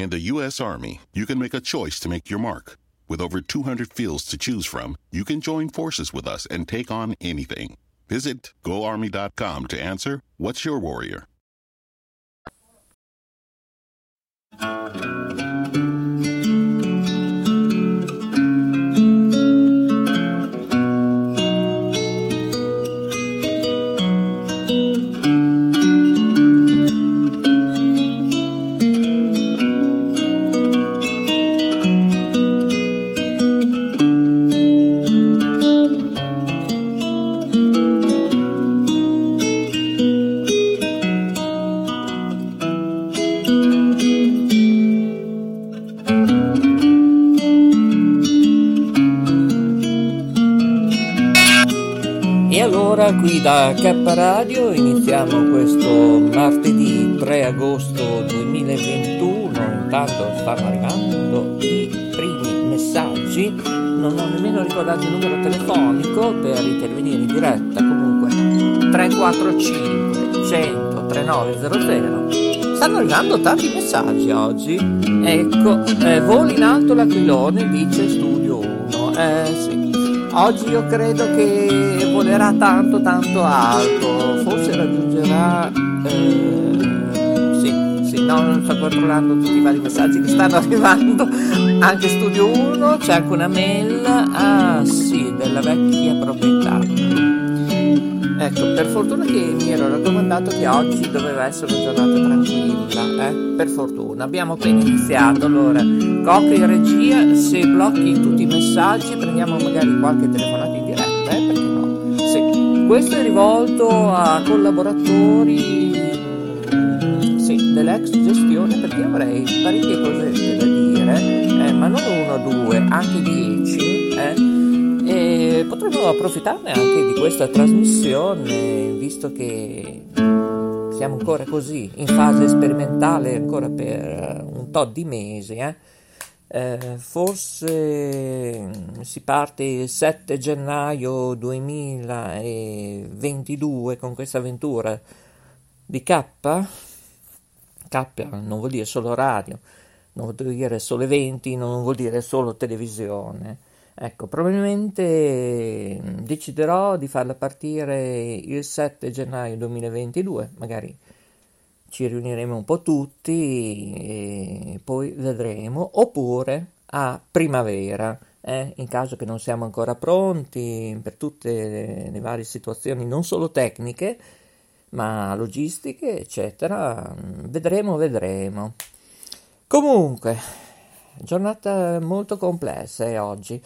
In the U.S. Army, you can make a choice to make your mark. With over 200 fields to choose from, you can join forces with us and take on anything. Visit goarmy.com to answer What's Your Warrior? Qui da K Radio iniziamo questo martedì 3 agosto 2021, intanto stanno arrivando i primi messaggi, non ho nemmeno ricordato il numero telefonico per intervenire in diretta, comunque 345 100 3900. Stanno arrivando tanti messaggi oggi, ecco, eh, voli in alto l'aquilone dice Studio 1, eh sì. Oggi io credo che volerà tanto tanto alto, forse raggiungerà... Eh, sì, sì, no, non sto controllando tutti i vari messaggi che stanno arrivando, anche Studio 1, c'è anche una mail, ah sì, della vecchia proprietà. Ecco, per fortuna che mi ero raccomandato che oggi doveva essere una giornata tranquilla, eh? Per fortuna. Abbiamo appena iniziato, allora, copri in regia, se blocchi tutti i messaggi prendiamo magari qualche telefonata in diretta, eh? Perché. Questo è rivolto a collaboratori, sì, dell'ex gestione, perché avrei parecchie cose da dire, eh, ma non uno o due, anche dieci, eh? E potremmo approfittarne anche di questa trasmissione, visto che siamo ancora così in fase sperimentale ancora per un tot di mesi. Eh? Eh, forse si parte il 7 gennaio 2022 con questa avventura di K. K non vuol dire solo radio, non vuol dire solo eventi, non vuol dire solo televisione. Ecco, probabilmente deciderò di farla partire il 7 gennaio 2022, magari ci riuniremo un po' tutti e poi vedremo, oppure a primavera, eh, in caso che non siamo ancora pronti per tutte le, le varie situazioni, non solo tecniche, ma logistiche, eccetera. Vedremo, vedremo. Comunque, giornata molto complessa è oggi.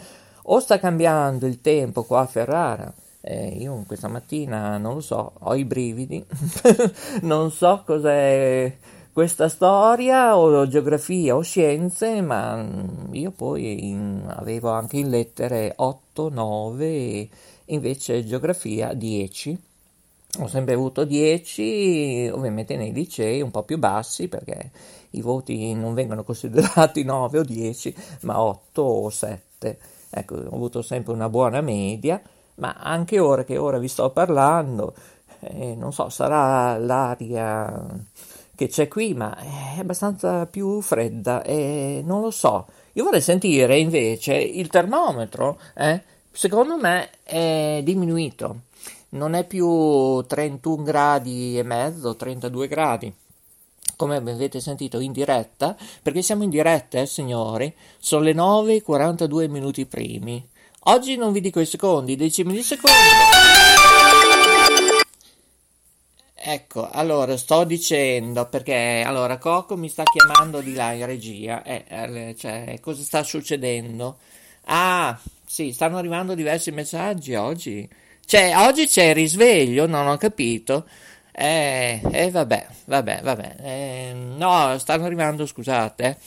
O sta cambiando il tempo qua a Ferrara, eh, io questa mattina non lo so, ho i brividi, non so cos'è questa storia o geografia o scienze, ma io poi in, avevo anche in lettere 8, 9, invece geografia 10. Ho sempre avuto 10, ovviamente nei licei un po' più bassi perché i voti non vengono considerati 9 o 10, ma 8 o 7. Ecco, ho avuto sempre una buona media, ma anche ora che ora vi sto parlando, eh, non so, sarà l'aria che c'è qui, ma è abbastanza più fredda e non lo so. Io vorrei sentire invece il termometro, eh, secondo me è diminuito, non è più 31 gradi e mezzo, 32 gradi come avete sentito in diretta, perché siamo in diretta, eh, signori, sono le 9.42 minuti primi. Oggi non vi dico i secondi, decimi di secondo. Ecco, allora sto dicendo perché allora Coco mi sta chiamando di là in regia, eh, eh, cioè, cosa sta succedendo? Ah, sì, stanno arrivando diversi messaggi oggi. Cioè, oggi c'è il risveglio, non ho capito. Eh, eh vabbè, vabbè, vabbè. Eh, no, stanno arrivando, scusate, eh,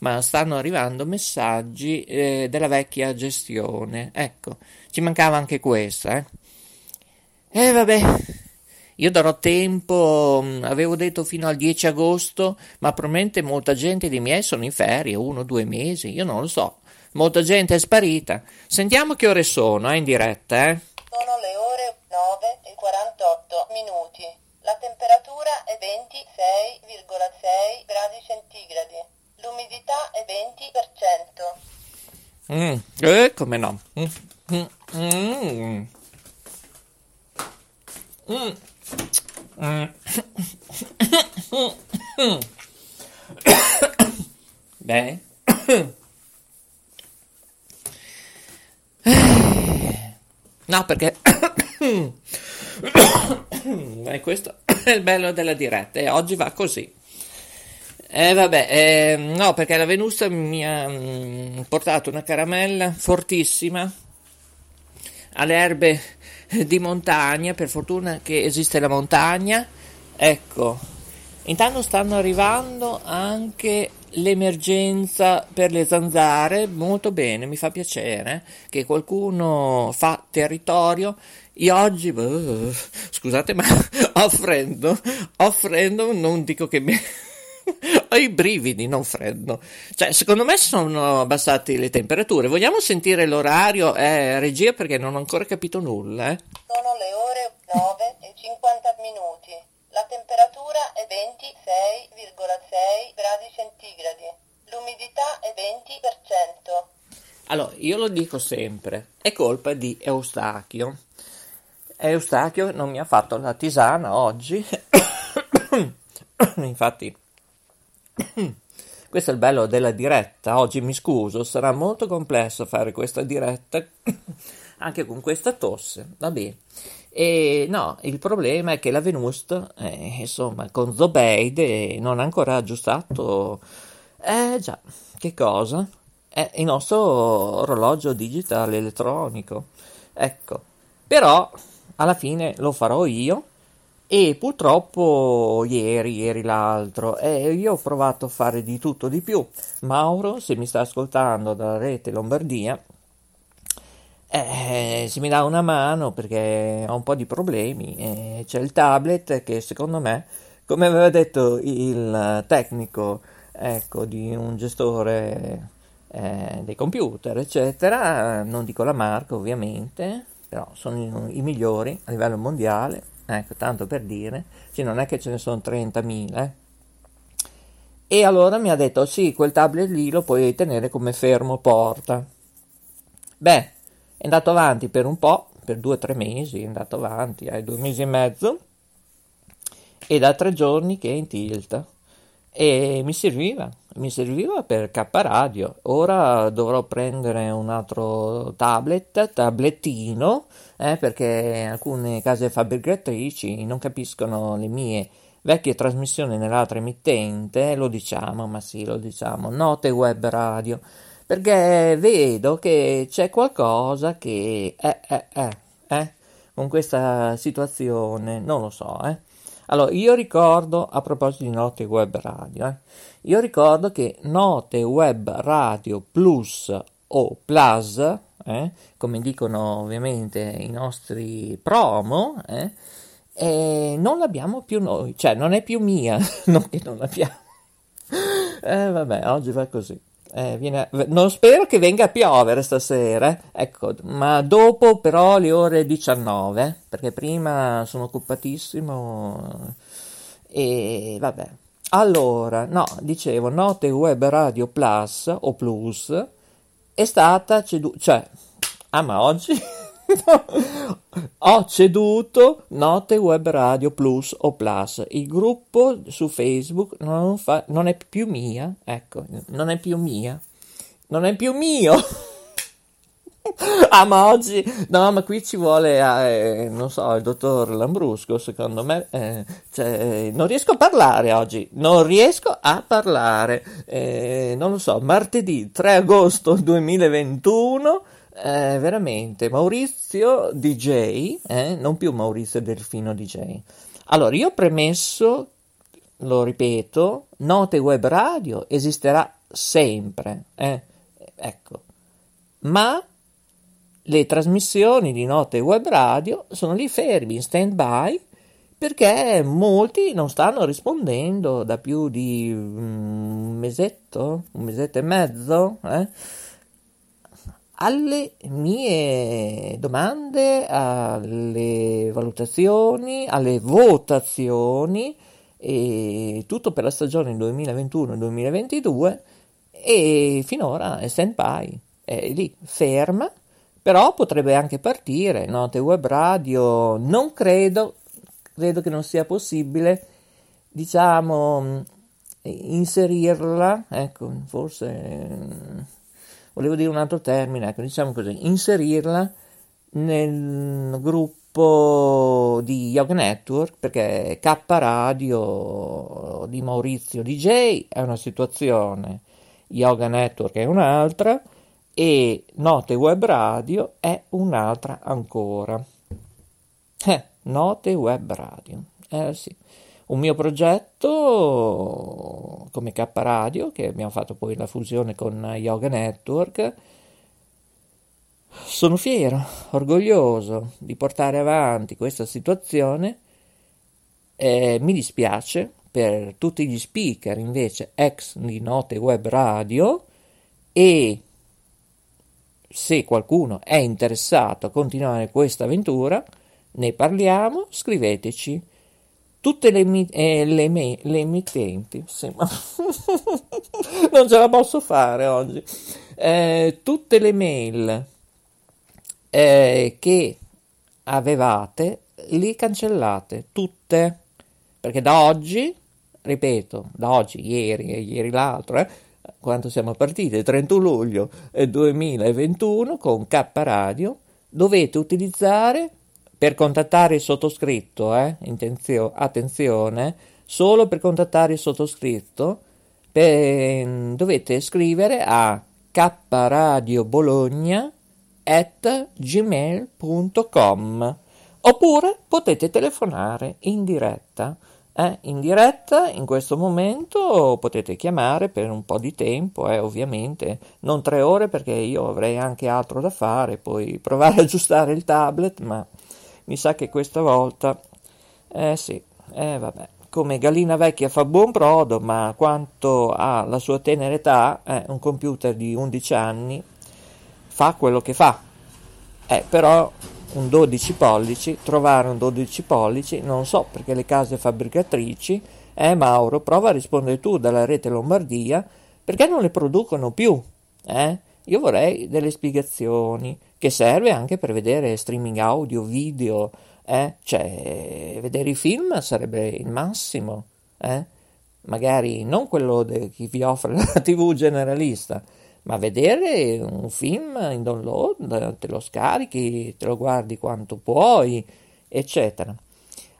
ma stanno arrivando messaggi eh, della vecchia gestione. Ecco, ci mancava anche questa, eh. Eh, vabbè. Io darò tempo, mm, avevo detto fino al 10 agosto, ma probabilmente molta gente di miei sono in ferie, uno o due mesi, io non lo so. Molta gente è sparita. Sentiamo che ore sono, eh, in diretta, eh. Sono le ore 9 e 48 minuti. La temperatura è 26,6 gradi centigradi l'umidità è 20%. Mm, eh, come no? Mm, mm, mm. Beh. No, perché è questo è il bello della diretta e oggi va così. Eh vabbè, eh, no, perché la Venusta mi ha mm, portato una caramella fortissima alle erbe di montagna, per fortuna che esiste la montagna. Ecco, intanto stanno arrivando anche l'emergenza per le zanzare, molto bene, mi fa piacere che qualcuno fa territorio. Io oggi, uh, scusate, ma offrendo, offrendo, non dico che mi... Ho i brividi, non freddo. Cioè, secondo me sono abbassate le temperature. Vogliamo sentire l'orario? Eh, regia, perché non ho ancora capito nulla. Eh. Sono le ore 9 e 50 minuti. La temperatura è 26,6 gradi centigradi. L'umidità è 20%. Allora, io lo dico sempre, è colpa di Eustachio. Eustachio non mi ha fatto la tisana oggi. Infatti, questo è il bello della diretta. Oggi mi scuso, sarà molto complesso fare questa diretta anche con questa tosse. Va bene. E no, il problema è che la Venust, eh, insomma, con Zobeide non ha ancora aggiustato. Eh già, che cosa? È il nostro orologio digitale elettronico. Ecco, però alla fine lo farò io e purtroppo ieri, ieri l'altro, eh, io ho provato a fare di tutto di più. Mauro, se mi sta ascoltando dalla rete Lombardia, eh, se mi dà una mano perché ho un po' di problemi. Eh, c'è il tablet che secondo me, come aveva detto il tecnico ecco, di un gestore eh, dei computer, eccetera, non dico la marca ovviamente, però sono i, i migliori a livello mondiale ecco, tanto per dire, sì, non è che ce ne sono 30.000. Eh. E allora mi ha detto, sì, quel tablet lì lo puoi tenere come fermo porta. Beh, è andato avanti per un po', per due o tre mesi, è andato avanti, hai eh, due mesi e mezzo, e da tre giorni che è in tilt. E mi serviva, mi serviva per K Radio. Ora dovrò prendere un altro tablet, tablettino, eh, perché alcune case fabbricatrici non capiscono le mie vecchie trasmissioni nell'altra emittente, lo diciamo, ma sì, lo diciamo, note web radio, perché vedo che c'è qualcosa che eh, eh, eh, eh, con questa situazione, non lo so, eh. Allora, io ricordo, a proposito di Note Web Radio, eh, io ricordo che Note Web Radio Plus o Plus, eh, come dicono ovviamente i nostri promo, eh, eh, non l'abbiamo più noi, cioè non è più mia, non che non l'abbiamo. Eh, vabbè, oggi va così. Eh, viene, non spero che venga a piovere stasera, ecco, ma dopo però le ore 19, perché prima sono occupatissimo e vabbè. Allora, no, dicevo, Note Web Radio Plus o Plus è stata ceduta, cioè, ah ma oggi ho ceduto Note Web Radio Plus o Plus. Il gruppo su Facebook non, fa, non è più mia, ecco, non è più mia, non è più mio. ah, ma oggi no, ma qui ci vuole, eh, non so, il dottor Lambrusco. Secondo me, eh, cioè, non riesco a parlare oggi. Non riesco a parlare. Eh, non lo so, martedì 3 agosto 2021 eh, veramente Maurizio DJ, eh, non più Maurizio Delfino DJ. Allora, io ho premesso, lo ripeto, Note Web Radio esisterà sempre, eh, ecco, ma le trasmissioni di Note Web Radio sono lì fermi, in stand by, perché molti non stanno rispondendo da più di un mesetto, un mesetto e mezzo, eh? alle mie domande, alle valutazioni, alle votazioni e tutto per la stagione 2021-2022 e finora è stand by. è lì, ferma, però potrebbe anche partire, note web radio, non credo, credo che non sia possibile, diciamo, inserirla, ecco, forse volevo dire un altro termine, ecco, diciamo così, inserirla nel gruppo di Yoga Network perché K Radio di Maurizio DJ è una situazione, Yoga Network è un'altra e Note Web Radio è un'altra ancora. Eh, Note Web Radio, eh sì un mio progetto come K Radio, che abbiamo fatto poi la fusione con Yoga Network. Sono fiero, orgoglioso di portare avanti questa situazione. Eh, mi dispiace per tutti gli speaker invece ex di Note Web Radio e se qualcuno è interessato a continuare questa avventura, ne parliamo, scriveteci. Tutte le, eh, le, me- le emittenti, sì, ma non ce la posso fare oggi, eh, tutte le mail eh, che avevate, li cancellate, tutte, perché da oggi, ripeto, da oggi, ieri e ieri l'altro, eh, quando siamo partiti, il 31 luglio 2021 con K Radio, dovete utilizzare per contattare il sottoscritto, eh, intenzio, attenzione, solo per contattare il sottoscritto per, dovete scrivere a kradiobologna at gmail.com oppure potete telefonare in diretta. Eh, in diretta in questo momento potete chiamare per un po' di tempo, eh, ovviamente, non tre ore perché io avrei anche altro da fare, poi provare a aggiustare il tablet, ma mi sa che questa volta, eh sì, eh vabbè, come gallina vecchia fa buon brodo, ma quanto ha la sua tenera età, eh, un computer di 11 anni fa quello che fa. Eh, però un 12 pollici, trovare un 12 pollici, non so perché le case fabbricatrici, eh Mauro, prova a rispondere tu dalla rete Lombardia, perché non le producono più? Eh? Io vorrei delle spiegazioni che serve anche per vedere streaming audio, video, eh? cioè vedere i film sarebbe il massimo, eh? magari non quello di chi vi offre la tv generalista, ma vedere un film in download, te lo scarichi, te lo guardi quanto puoi, eccetera.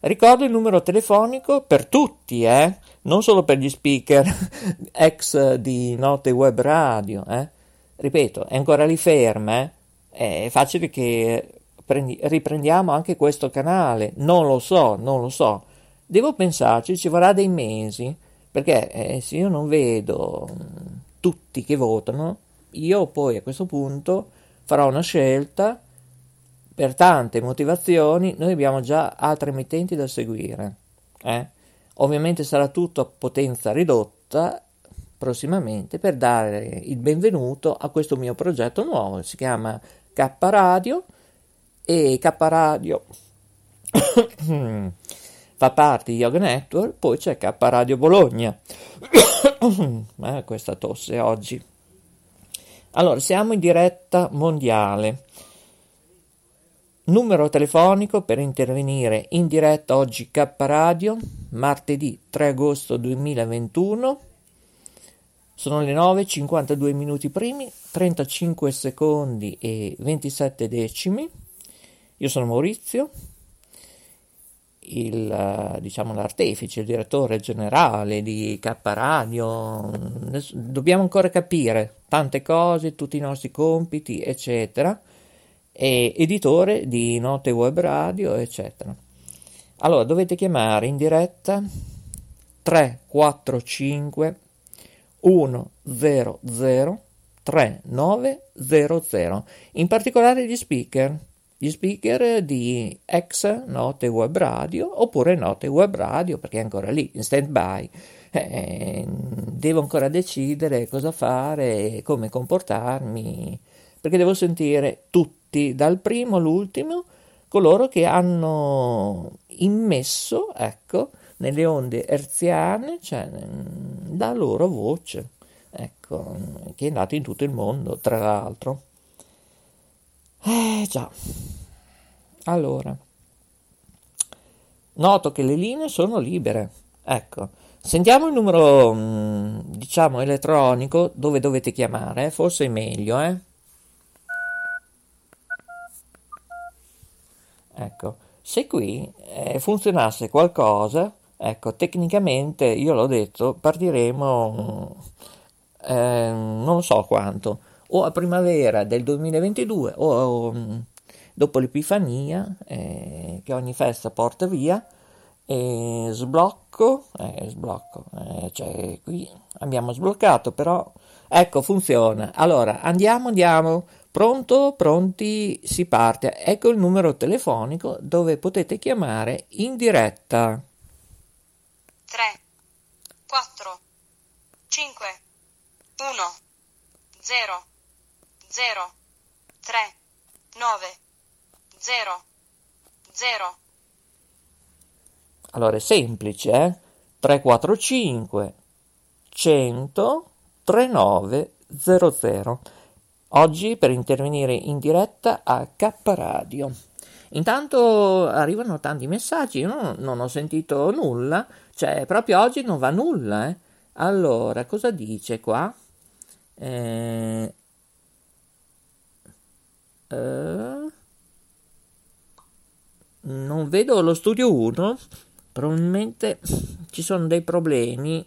Ricordo il numero telefonico per tutti, eh? non solo per gli speaker ex di Note Web Radio. Eh? Ripeto, è ancora lì ferma, eh? è facile che prendi, riprendiamo anche questo canale. Non lo so, non lo so. Devo pensarci, ci vorrà dei mesi, perché eh, se io non vedo tutti che votano, io poi a questo punto farò una scelta per tante motivazioni. Noi abbiamo già altre emittenti da seguire. Eh? Ovviamente sarà tutto a potenza ridotta prossimamente per dare il benvenuto a questo mio progetto nuovo. Si chiama K Radio e K Radio fa parte di Yoga Network, poi c'è K Radio Bologna. eh, questa tosse oggi. Allora, siamo in diretta mondiale. Numero telefonico per intervenire in diretta oggi K Radio, martedì 3 agosto 2021 sono le 9, 52 minuti primi, 35 secondi e 27 decimi. Io sono Maurizio, il, diciamo, l'artefice, il direttore generale di K Radio. Dobbiamo ancora capire tante cose, tutti i nostri compiti, eccetera. E editore di Note Web Radio, eccetera. Allora, dovete chiamare in diretta 345 100 3900, in particolare gli speaker, gli speaker di ex Note Web Radio oppure Note Web Radio perché è ancora lì in stand by. Eh, devo ancora decidere cosa fare e come comportarmi perché devo sentire tutti, dal primo all'ultimo, coloro che hanno immesso, ecco, nelle onde erziane, cioè la loro voce. ecco, che è nato in tutto il mondo, tra l'altro. Eh già. Allora, noto che le linee sono libere. Ecco, sentiamo il numero, mm, diciamo, elettronico dove dovete chiamare, forse è meglio, eh. Ecco, se qui eh, funzionasse qualcosa, ecco, tecnicamente, io l'ho detto, partiremo, eh, non so quanto, o a primavera del 2022 o, o mm, dopo l'Epifania, eh, che ogni festa porta via, e sblocco, eh, sblocco, eh, cioè qui abbiamo sbloccato, però ecco funziona. Allora andiamo, andiamo, pronto, pronti, si parte. Ecco il numero telefonico dove potete chiamare in diretta. 3, 4, 5, 1, 0, 0, 3, 9, 0, 0. Allora è semplice, eh? 345 100 3900. Oggi per intervenire in diretta a K Radio. Intanto arrivano tanti messaggi, io non, non ho sentito nulla, cioè proprio oggi non va nulla. Eh? Allora, cosa dice qua? Eh, eh, non vedo lo studio 1, probabilmente ci sono dei problemi.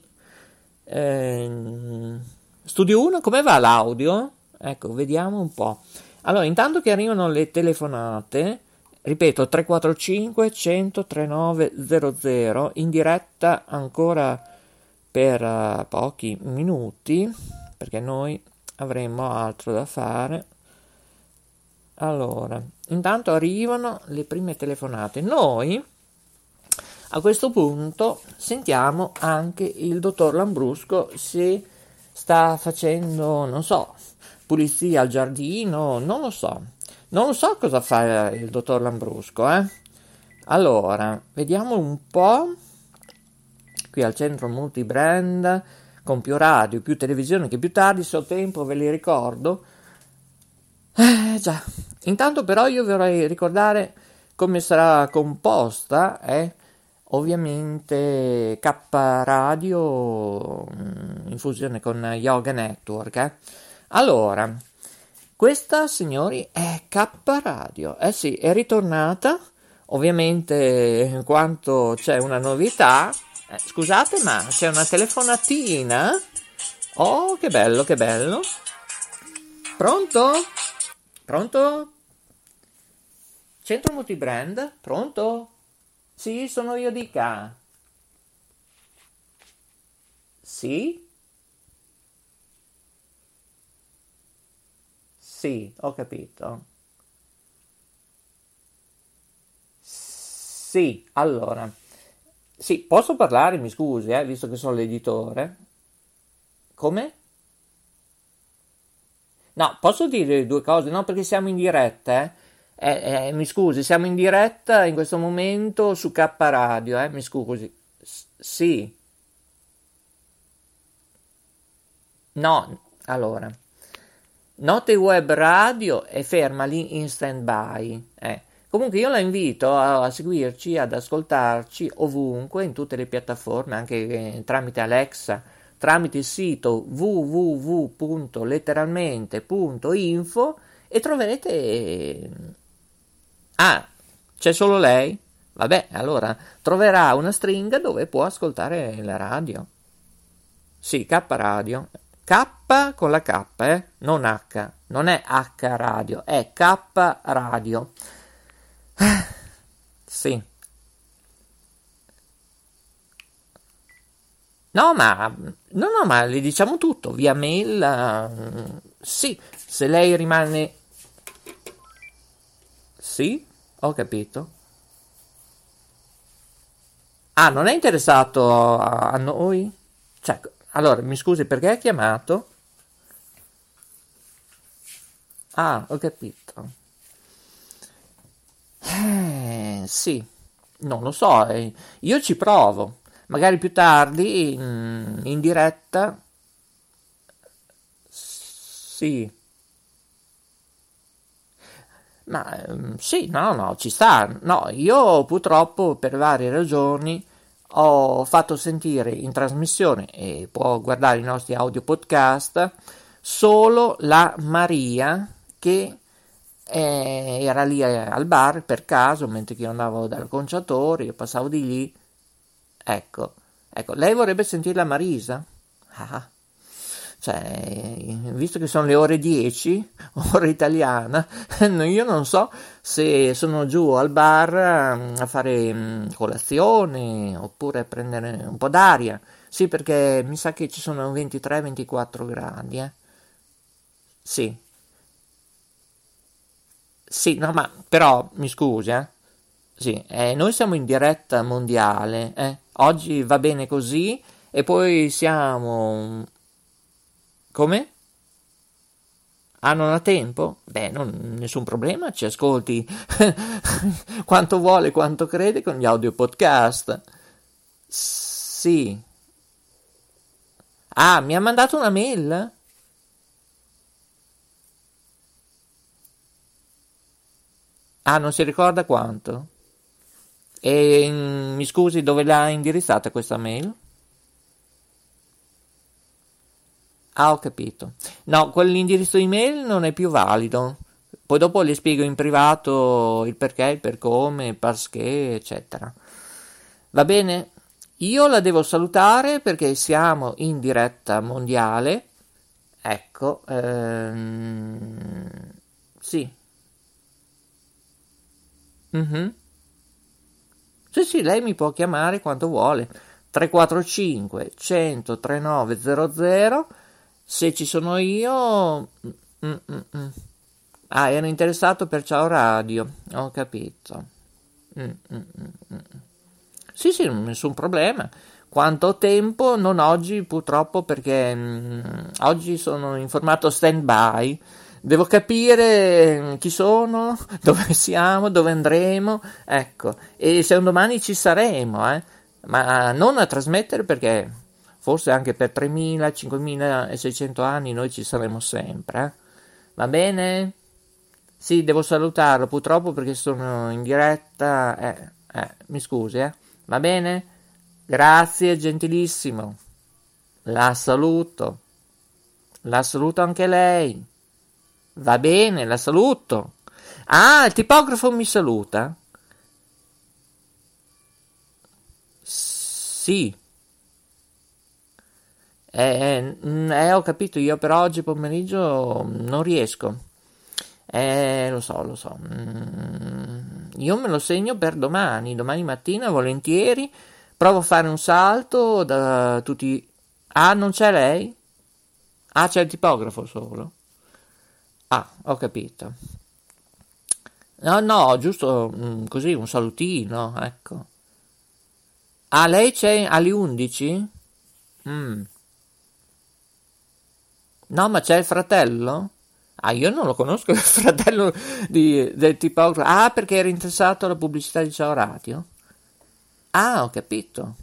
Eh, studio 1, come va l'audio? Ecco, vediamo un po'. Allora, intanto che arrivano le telefonate, ripeto 345 139 00 in diretta ancora per uh, pochi minuti perché noi avremo altro da fare. Allora, intanto arrivano le prime telefonate. Noi a questo punto sentiamo anche il dottor Lambrusco se sta facendo, non so, pulizia al giardino, non lo so. Non lo so cosa fa il dottor Lambrusco, eh. Allora, vediamo un po'. Qui al centro multibrand, con più radio, più televisione che più tardi, se ho tempo ve li ricordo. Eh già, intanto però io vorrei ricordare come sarà composta, eh? ovviamente K Radio mm, in fusione con Yoga Network. Eh? Allora, questa signori è K Radio, eh sì, è ritornata, ovviamente in quanto c'è una novità. Eh, scusate, ma c'è una telefonatina? Oh, che bello, che bello. Pronto? Pronto? Centro multibrand? Pronto? Sì, sono io di qua. Sì? Sì, ho capito. Sì, allora. Sì, posso parlare, mi scusi, eh, visto che sono l'editore. Come? No, posso dire due cose? No, perché siamo in diretta, eh? eh, eh mi scusi, siamo in diretta in questo momento su K Radio, eh? Mi scusi. S- sì. No, allora. Note Web Radio è ferma lì in stand by. Eh. Comunque io la invito a, a, seguirci, ad ascoltarci ovunque, in tutte le piattaforme, anche eh, tramite Alexa tramite il sito www.letteralmente.info e troverete... Ah, c'è solo lei? Vabbè, allora troverà una stringa dove può ascoltare la radio. Sì, K radio. K con la K, eh? non H, non è H radio, è K radio. Sì. No, ma, no, no, ma le diciamo tutto, via mail, uh, sì, se lei rimane... Sì, ho capito. Ah, non è interessato a, a noi? Cioè, allora, mi scusi, perché ha chiamato? Ah, ho capito. Eh, sì, non lo so, eh, io ci provo magari più tardi in, in diretta Sì. Ma ehm, sì, no, no, ci sta. No, io purtroppo per varie ragioni ho fatto sentire in trasmissione e può guardare i nostri audio podcast solo la Maria che eh, era lì al bar per caso mentre io andavo dal conciatore, io passavo di lì. Ecco, ecco, lei vorrebbe sentire la Marisa? Ah, cioè, visto che sono le ore 10, ora italiana, io non so se sono giù al bar mm, a fare mm, colazione oppure a prendere un po' d'aria. Sì, perché mi sa che ci sono 23-24 gradi, eh. Sì. Sì, no, ma però mi scusi, eh. Sì, eh, noi siamo in diretta mondiale, eh. Oggi va bene così e poi siamo come? Ah, non ha tempo? Beh, non, nessun problema, ci ascolti quanto vuole, quanto crede con gli audio podcast. Sì. Ah, mi ha mandato una mail? Ah, non si ricorda quanto? E mi scusi, dove l'ha indirizzata questa mail? Ah, ho capito. No, quell'indirizzo email non è più valido. Poi dopo le spiego in privato il perché, il per come, il perché, eccetera. Va bene? Io la devo salutare perché siamo in diretta mondiale. Ecco, ehm, sì. Mm-hmm. Sì, sì, lei mi può chiamare quando vuole. 345 100 3900 se ci sono io... Mm, mm, mm. Ah, ero interessato per Ciao Radio, ho capito. Mm, mm, mm, sì, sì, nessun problema. Quanto tempo? Non oggi, purtroppo, perché oggi sono in formato stand-by. Devo capire chi sono, dove siamo, dove andremo, ecco. E se un domani ci saremo, eh. Ma non a trasmettere perché forse anche per 3.000, 5.600 anni noi ci saremo sempre. Eh? Va bene? Sì, devo salutarlo purtroppo perché sono in diretta. Eh, eh, mi scusi, eh? Va bene? Grazie, gentilissimo. La saluto. La saluto anche lei. Va bene, la saluto. Ah, il tipografo mi saluta? Sì. Eh, eh, eh, ho capito, io per oggi pomeriggio non riesco. Eh, lo so, lo so. Mm, io me lo segno per domani, domani mattina, volentieri. Provo a fare un salto da tutti... Ah, non c'è lei? Ah, c'è il tipografo solo. Ah, ho capito. No, no, giusto mm, così, un salutino, ecco. Ah, lei c'è alle 11? Mm. No, ma c'è il fratello? Ah, io non lo conosco il fratello di, del tipografo. Ah, perché era interessato alla pubblicità di Ciao Radio? Ah, ho capito.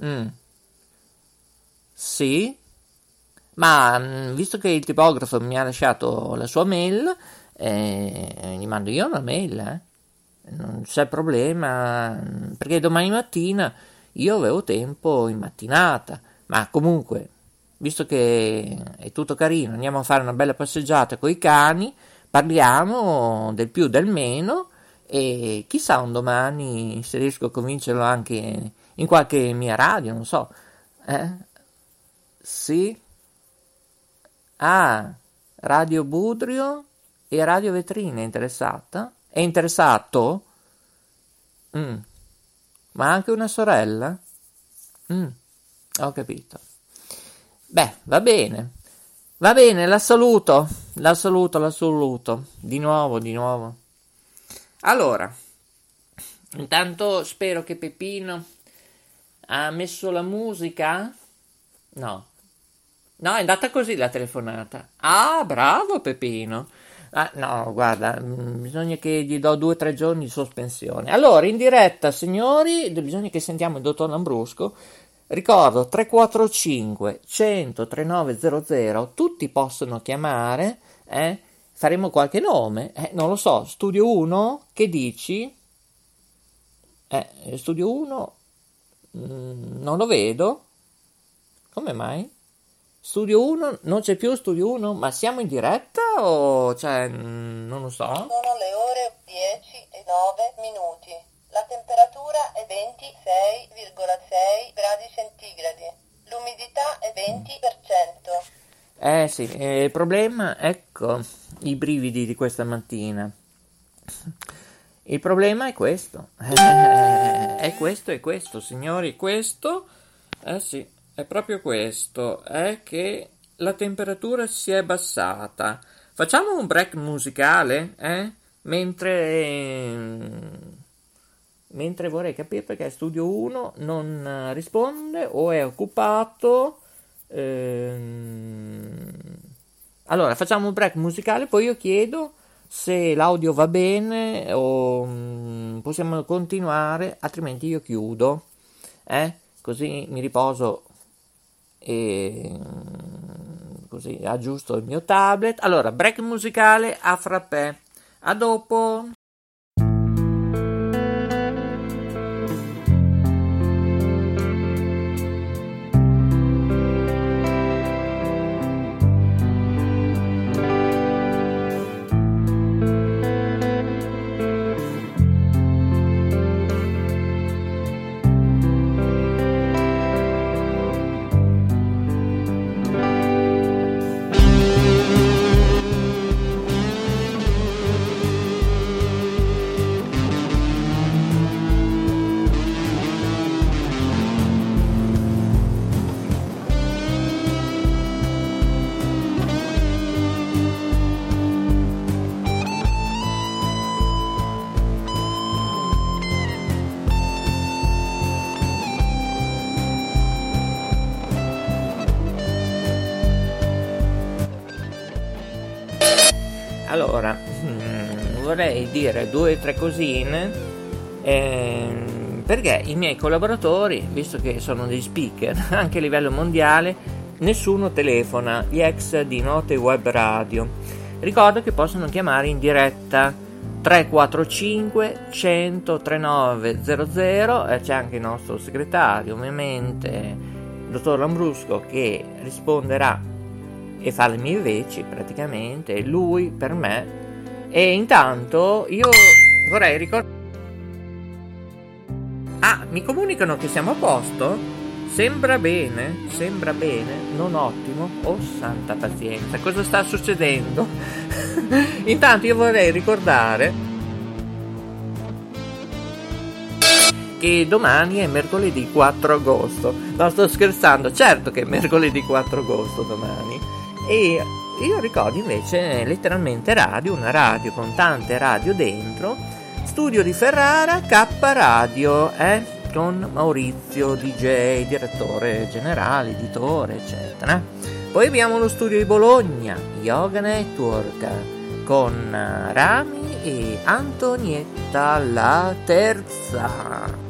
Mm. Sì? Ma mm, visto che il tipografo mi ha lasciato la sua mail, eh, gli mando io una mail, eh? Non c'è problema, perché domani mattina io avevo tempo in mattinata, ma comunque visto che è tutto carino, andiamo a fare una bella passeggiata con i cani, parliamo del più del meno e chissà un domani se riesco a convincerlo anche in qualche mia radio, non so. Eh? Sì? Ah, Radio Budrio e Radio Vetrina è interessata? È interessato? Mm. Ma anche una sorella? Mm. Ho capito. Beh, va bene. Va bene, la saluto. La saluto, la saluto. Di nuovo, di nuovo. Allora, intanto spero che Peppino ha messo la musica. No. No, è andata così la telefonata. Ah, bravo Peppino. Ah, no, guarda, mm, bisogna che gli do due o tre giorni di sospensione. Allora, in diretta, signori, bisogna che sentiamo il dottor Lambrusco Ricordo 345 100 3900, tutti possono chiamare, eh? faremo qualche nome, eh, non lo so, Studio 1, che dici? Eh, Studio 1 mm, non lo vedo, come mai? Studio 1, non c'è più Studio 1, ma siamo in diretta o cioè, mm, non lo so? Sono le ore 10 e 9 minuti. La temperatura è 26,6 gradi centigradi. L'umidità è 20%. Eh sì, eh, il problema, ecco, i brividi di questa mattina. Il problema è questo. È questo, è questo, signori, questo. Eh sì, è proprio questo, è che la temperatura si è abbassata. Facciamo un break musicale, eh? Mentre... Mentre vorrei capire perché Studio 1 non risponde o è occupato. Ehm... Allora, facciamo un break musicale, poi io chiedo se l'audio va bene o mm, possiamo continuare, altrimenti io chiudo. Eh? Così mi riposo e mm, così aggiusto il mio tablet. Allora, break musicale a frappè. A dopo. Vorrei dire due o tre cosine eh, perché i miei collaboratori, visto che sono dei speaker anche a livello mondiale, nessuno telefona, gli ex di Note Web Radio. Ricordo che possono chiamare in diretta 345 100 3900 e c'è anche il nostro segretario, ovviamente, il dottor Lambrusco, che risponderà e fa le mie veci praticamente, lui per me. E intanto io vorrei ricordare... Ah, mi comunicano che siamo a posto? Sembra bene, sembra bene, non ottimo. Oh santa pazienza, cosa sta succedendo? intanto io vorrei ricordare che domani è mercoledì 4 agosto. No, sto scherzando, certo che è mercoledì 4 agosto domani. E io ricordo invece letteralmente radio, una radio con tante radio dentro, studio di Ferrara, K Radio, eh, con Maurizio DJ, direttore generale, editore, eccetera. Poi abbiamo lo studio di Bologna, Yoga Network, con Rami e Antonietta la terza.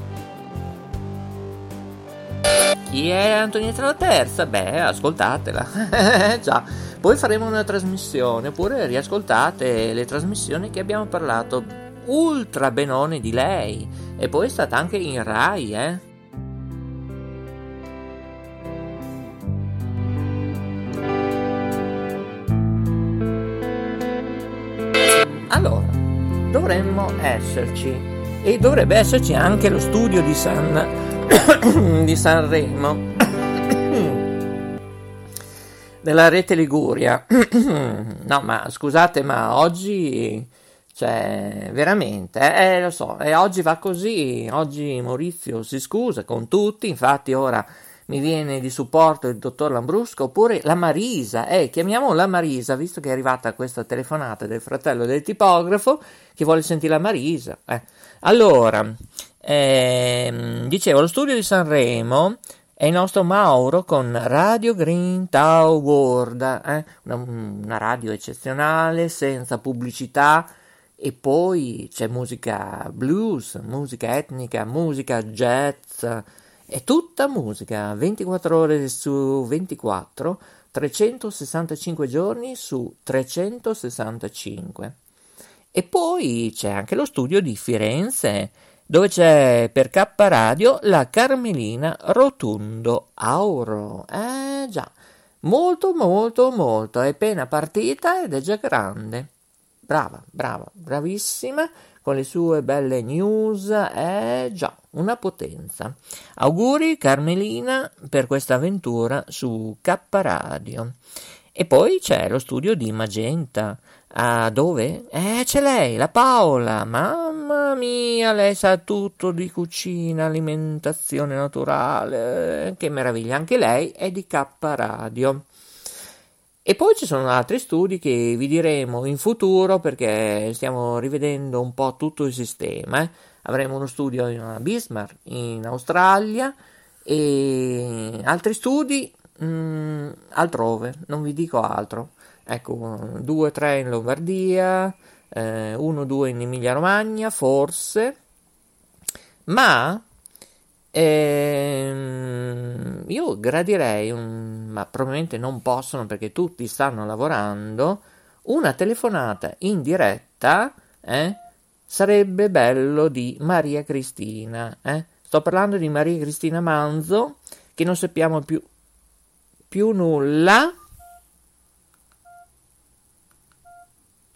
Chi è Antonietta la Terza? Beh, ascoltatela. Già. Poi faremo una trasmissione, oppure riascoltate le trasmissioni che abbiamo parlato ultra benone di lei. E poi è stata anche in Rai, eh. Allora, dovremmo esserci e dovrebbe esserci anche lo studio di San di Sanremo della rete Liguria no ma scusate ma oggi cioè veramente eh, eh, lo so e oggi va così oggi Maurizio si scusa con tutti infatti ora mi viene di supporto il dottor Lambrusco oppure la Marisa eh chiamiamo la Marisa visto che è arrivata questa telefonata del fratello del tipografo che vuole sentire la Marisa eh. allora eh, dicevo, lo studio di Sanremo è il nostro Mauro con Radio Green Tau World, eh? una, una radio eccezionale, senza pubblicità, e poi c'è musica blues, musica etnica, musica jazz è tutta musica, 24 ore su 24, 365 giorni su 365. E poi c'è anche lo studio di Firenze, dove c'è per K Radio la Carmelina Rotundo Auro. Eh già, molto molto molto, è appena partita ed è già grande. Brava, brava, bravissima con le sue belle news, è già una potenza. Auguri Carmelina per questa avventura su K Radio. E poi c'è lo studio di Magenta. Ah, dove? Eh, c'è lei, la Paola. Mamma mia, lei sa tutto di cucina, alimentazione naturale. Che meraviglia, anche lei è di K Radio. E poi ci sono altri studi che vi diremo in futuro perché stiamo rivedendo un po' tutto il sistema. Eh. Avremo uno studio a Bismarck in Australia e altri studi mh, mm, altrove, non vi dico altro. Ecco, due o tre in Lombardia, eh, uno o due in Emilia Romagna, forse. Ma Ehm, io gradirei, un, ma probabilmente non possono perché tutti stanno lavorando, una telefonata in diretta, eh? Sarebbe bello di Maria Cristina, eh? Sto parlando di Maria Cristina Manzo, che non sappiamo più, più nulla.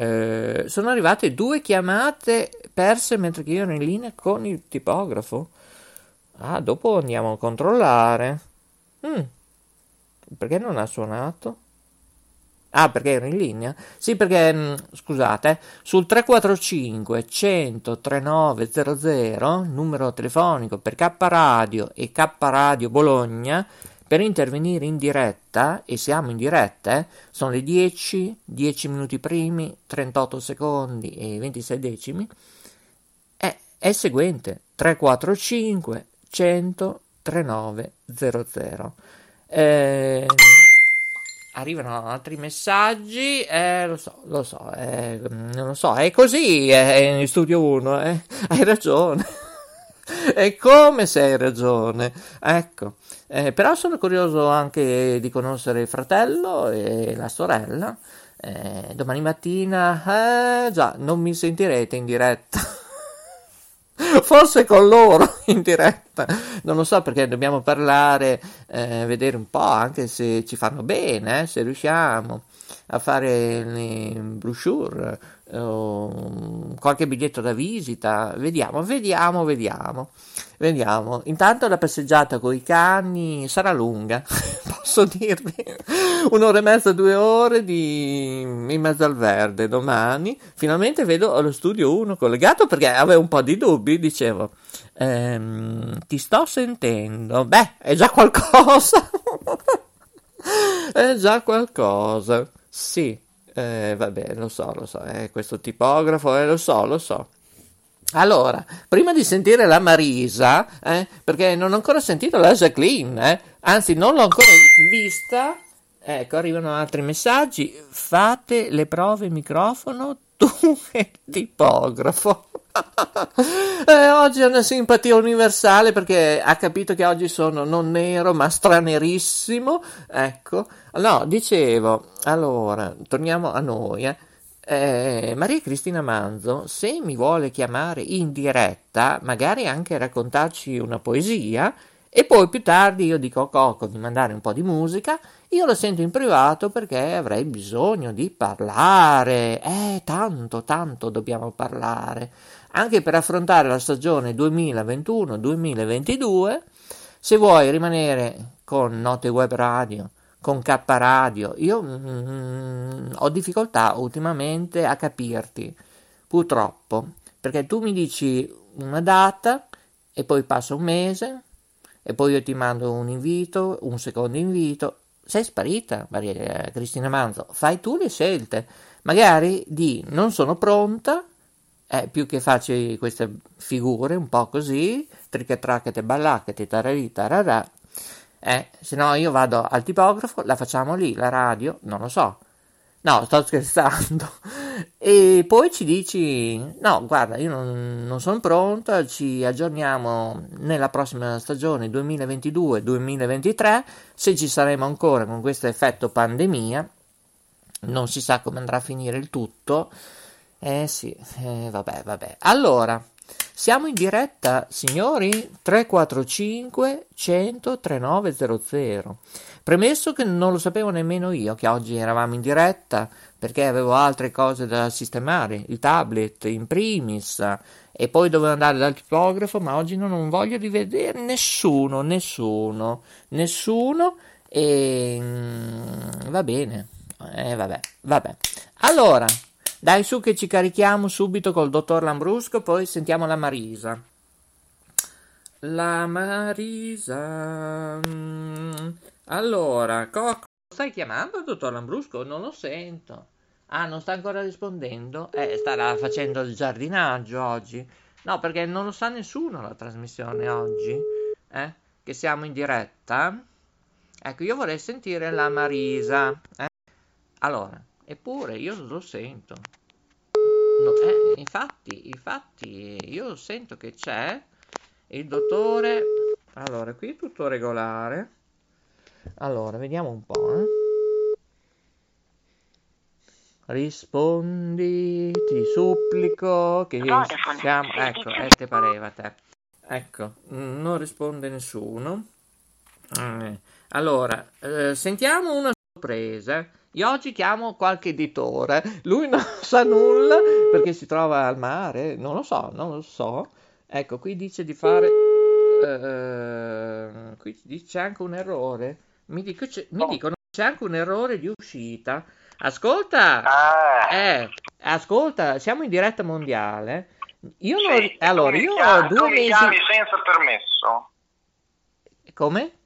Eh, sono arrivate due chiamate perse mentre io ero in linea con il tipografo. Ah, dopo andiamo a controllare. Mm. Perché non ha suonato? Ah, perché ero in linea? Sì, perché, mm, scusate, sul 345 100 3900, numero telefonico per K Radio e K Radio Bologna, per intervenire in diretta, e siamo in diretta, eh, sono le 10, 10 minuti primi, 38 secondi e 26 decimi, è, è il seguente, 345 100 3900. Eh, arrivano altri messaggi, eh, lo so, lo so, eh, non lo so, è così è in studio 1, eh, hai ragione. è come se hai ragione, ecco. Eh, però sono curioso anche di conoscere il fratello e la sorella. Eh, domani mattina, eh, già, non mi sentirete in diretta. forse con loro in diretta, non lo so perché dobbiamo parlare, eh, vedere un po' anche se ci fanno bene, eh, se riusciamo a fare le brochure, o qualche biglietto da visita, vediamo, vediamo, vediamo, vediamo. Intanto la passeggiata con i cani sarà lunga, posso dirvi, un'ora e mezza, due ore di... in mezzo al verde domani. Finalmente vedo lo studio 1 collegato perché avevo un po' di dubbi, dicevo, ehm, ti sto sentendo, beh, è già qualcosa, è già qualcosa, sì. Eh, vabbè, lo so, lo so, eh, questo tipografo, eh, lo so, lo so. Allora, prima di sentire la Marisa, eh, perché non ho ancora sentito la Jacqueline, eh, anzi non l'ho ancora vista, ecco, arrivano altri messaggi, fate le prove microfono, tu e tipografo. eh, oggi è una simpatia universale perché ha capito che oggi sono non nero ma stranerissimo. Ecco, no, dicevo, allora, torniamo a noi. Eh. Eh, Maria Cristina Manzo, se mi vuole chiamare in diretta, magari anche raccontarci una poesia, e poi più tardi io dico a Coco di mandare un po' di musica, io lo sento in privato perché avrei bisogno di parlare. Eh, tanto, tanto dobbiamo parlare anche per affrontare la stagione 2021-2022. Se vuoi rimanere con Note Web Radio, con K Radio, io mm, ho difficoltà ultimamente a capirti, purtroppo, perché tu mi dici una data e poi passa un mese e poi io ti mando un invito, un secondo invito. Sei sparita, Maria Cristina Manzo, fai tu le scelte. Magari di non sono pronta eh, più che faccio queste figure un po' così, trichetrachete, ballacchete, tararì, tararà, eh, se no io vado al tipografo, la facciamo lì, la radio, non lo so. No, sto scherzando. E poi ci dici, no, guarda, io non, non sono pronta, ci aggiorniamo nella prossima stagione 2022-2023, se ci saremo ancora con questo effetto pandemia, non si sa come andrà a finire il tutto. Eh sì, eh, vabbè, vabbè. Allora, siamo in diretta, signori, 345 100 3900. Premesso che non lo sapevo nemmeno io che oggi eravamo in diretta, perché avevo altre cose da sistemare, il tablet in primis, e poi dovevo andare dal tipografo, ma oggi non, non voglio rivedere nessuno, nessuno, nessuno, e mm, va bene, eh, vabbè, vabbè. Allora, dai su che ci carichiamo subito col dottor Lambrusco, poi sentiamo la Marisa. La Marisa. Mm, allora, co- stai chiamando, dottor Lambrusco? Non lo sento. Ah, non sta ancora rispondendo? Eh, starà facendo il giardinaggio oggi. No, perché non lo sa nessuno la trasmissione oggi. Eh? Che siamo in diretta. Ecco, io vorrei sentire la Marisa. Eh? Allora, Eppure io lo sento. No, eh, infatti, infatti, io sento che c'è il dottore. Allora, qui è tutto regolare. Allora, vediamo un po'. Eh. Rispondi, ti supplico che siamo... Ecco, e eh, te pareva te. Ecco, non risponde nessuno. Eh, allora, eh, sentiamo una sorpresa. Io oggi chiamo qualche editore, lui non sa nulla perché si trova al mare, non lo so, non lo so. Ecco, qui dice di fare... Uh, qui dice anche un errore. Mi, dico, mi dicono c'è anche un errore di uscita. Ascolta, ah. eh, ascolta, siamo in diretta mondiale. Io sì, non, allora, io ho due mesi. senza permesso. Come?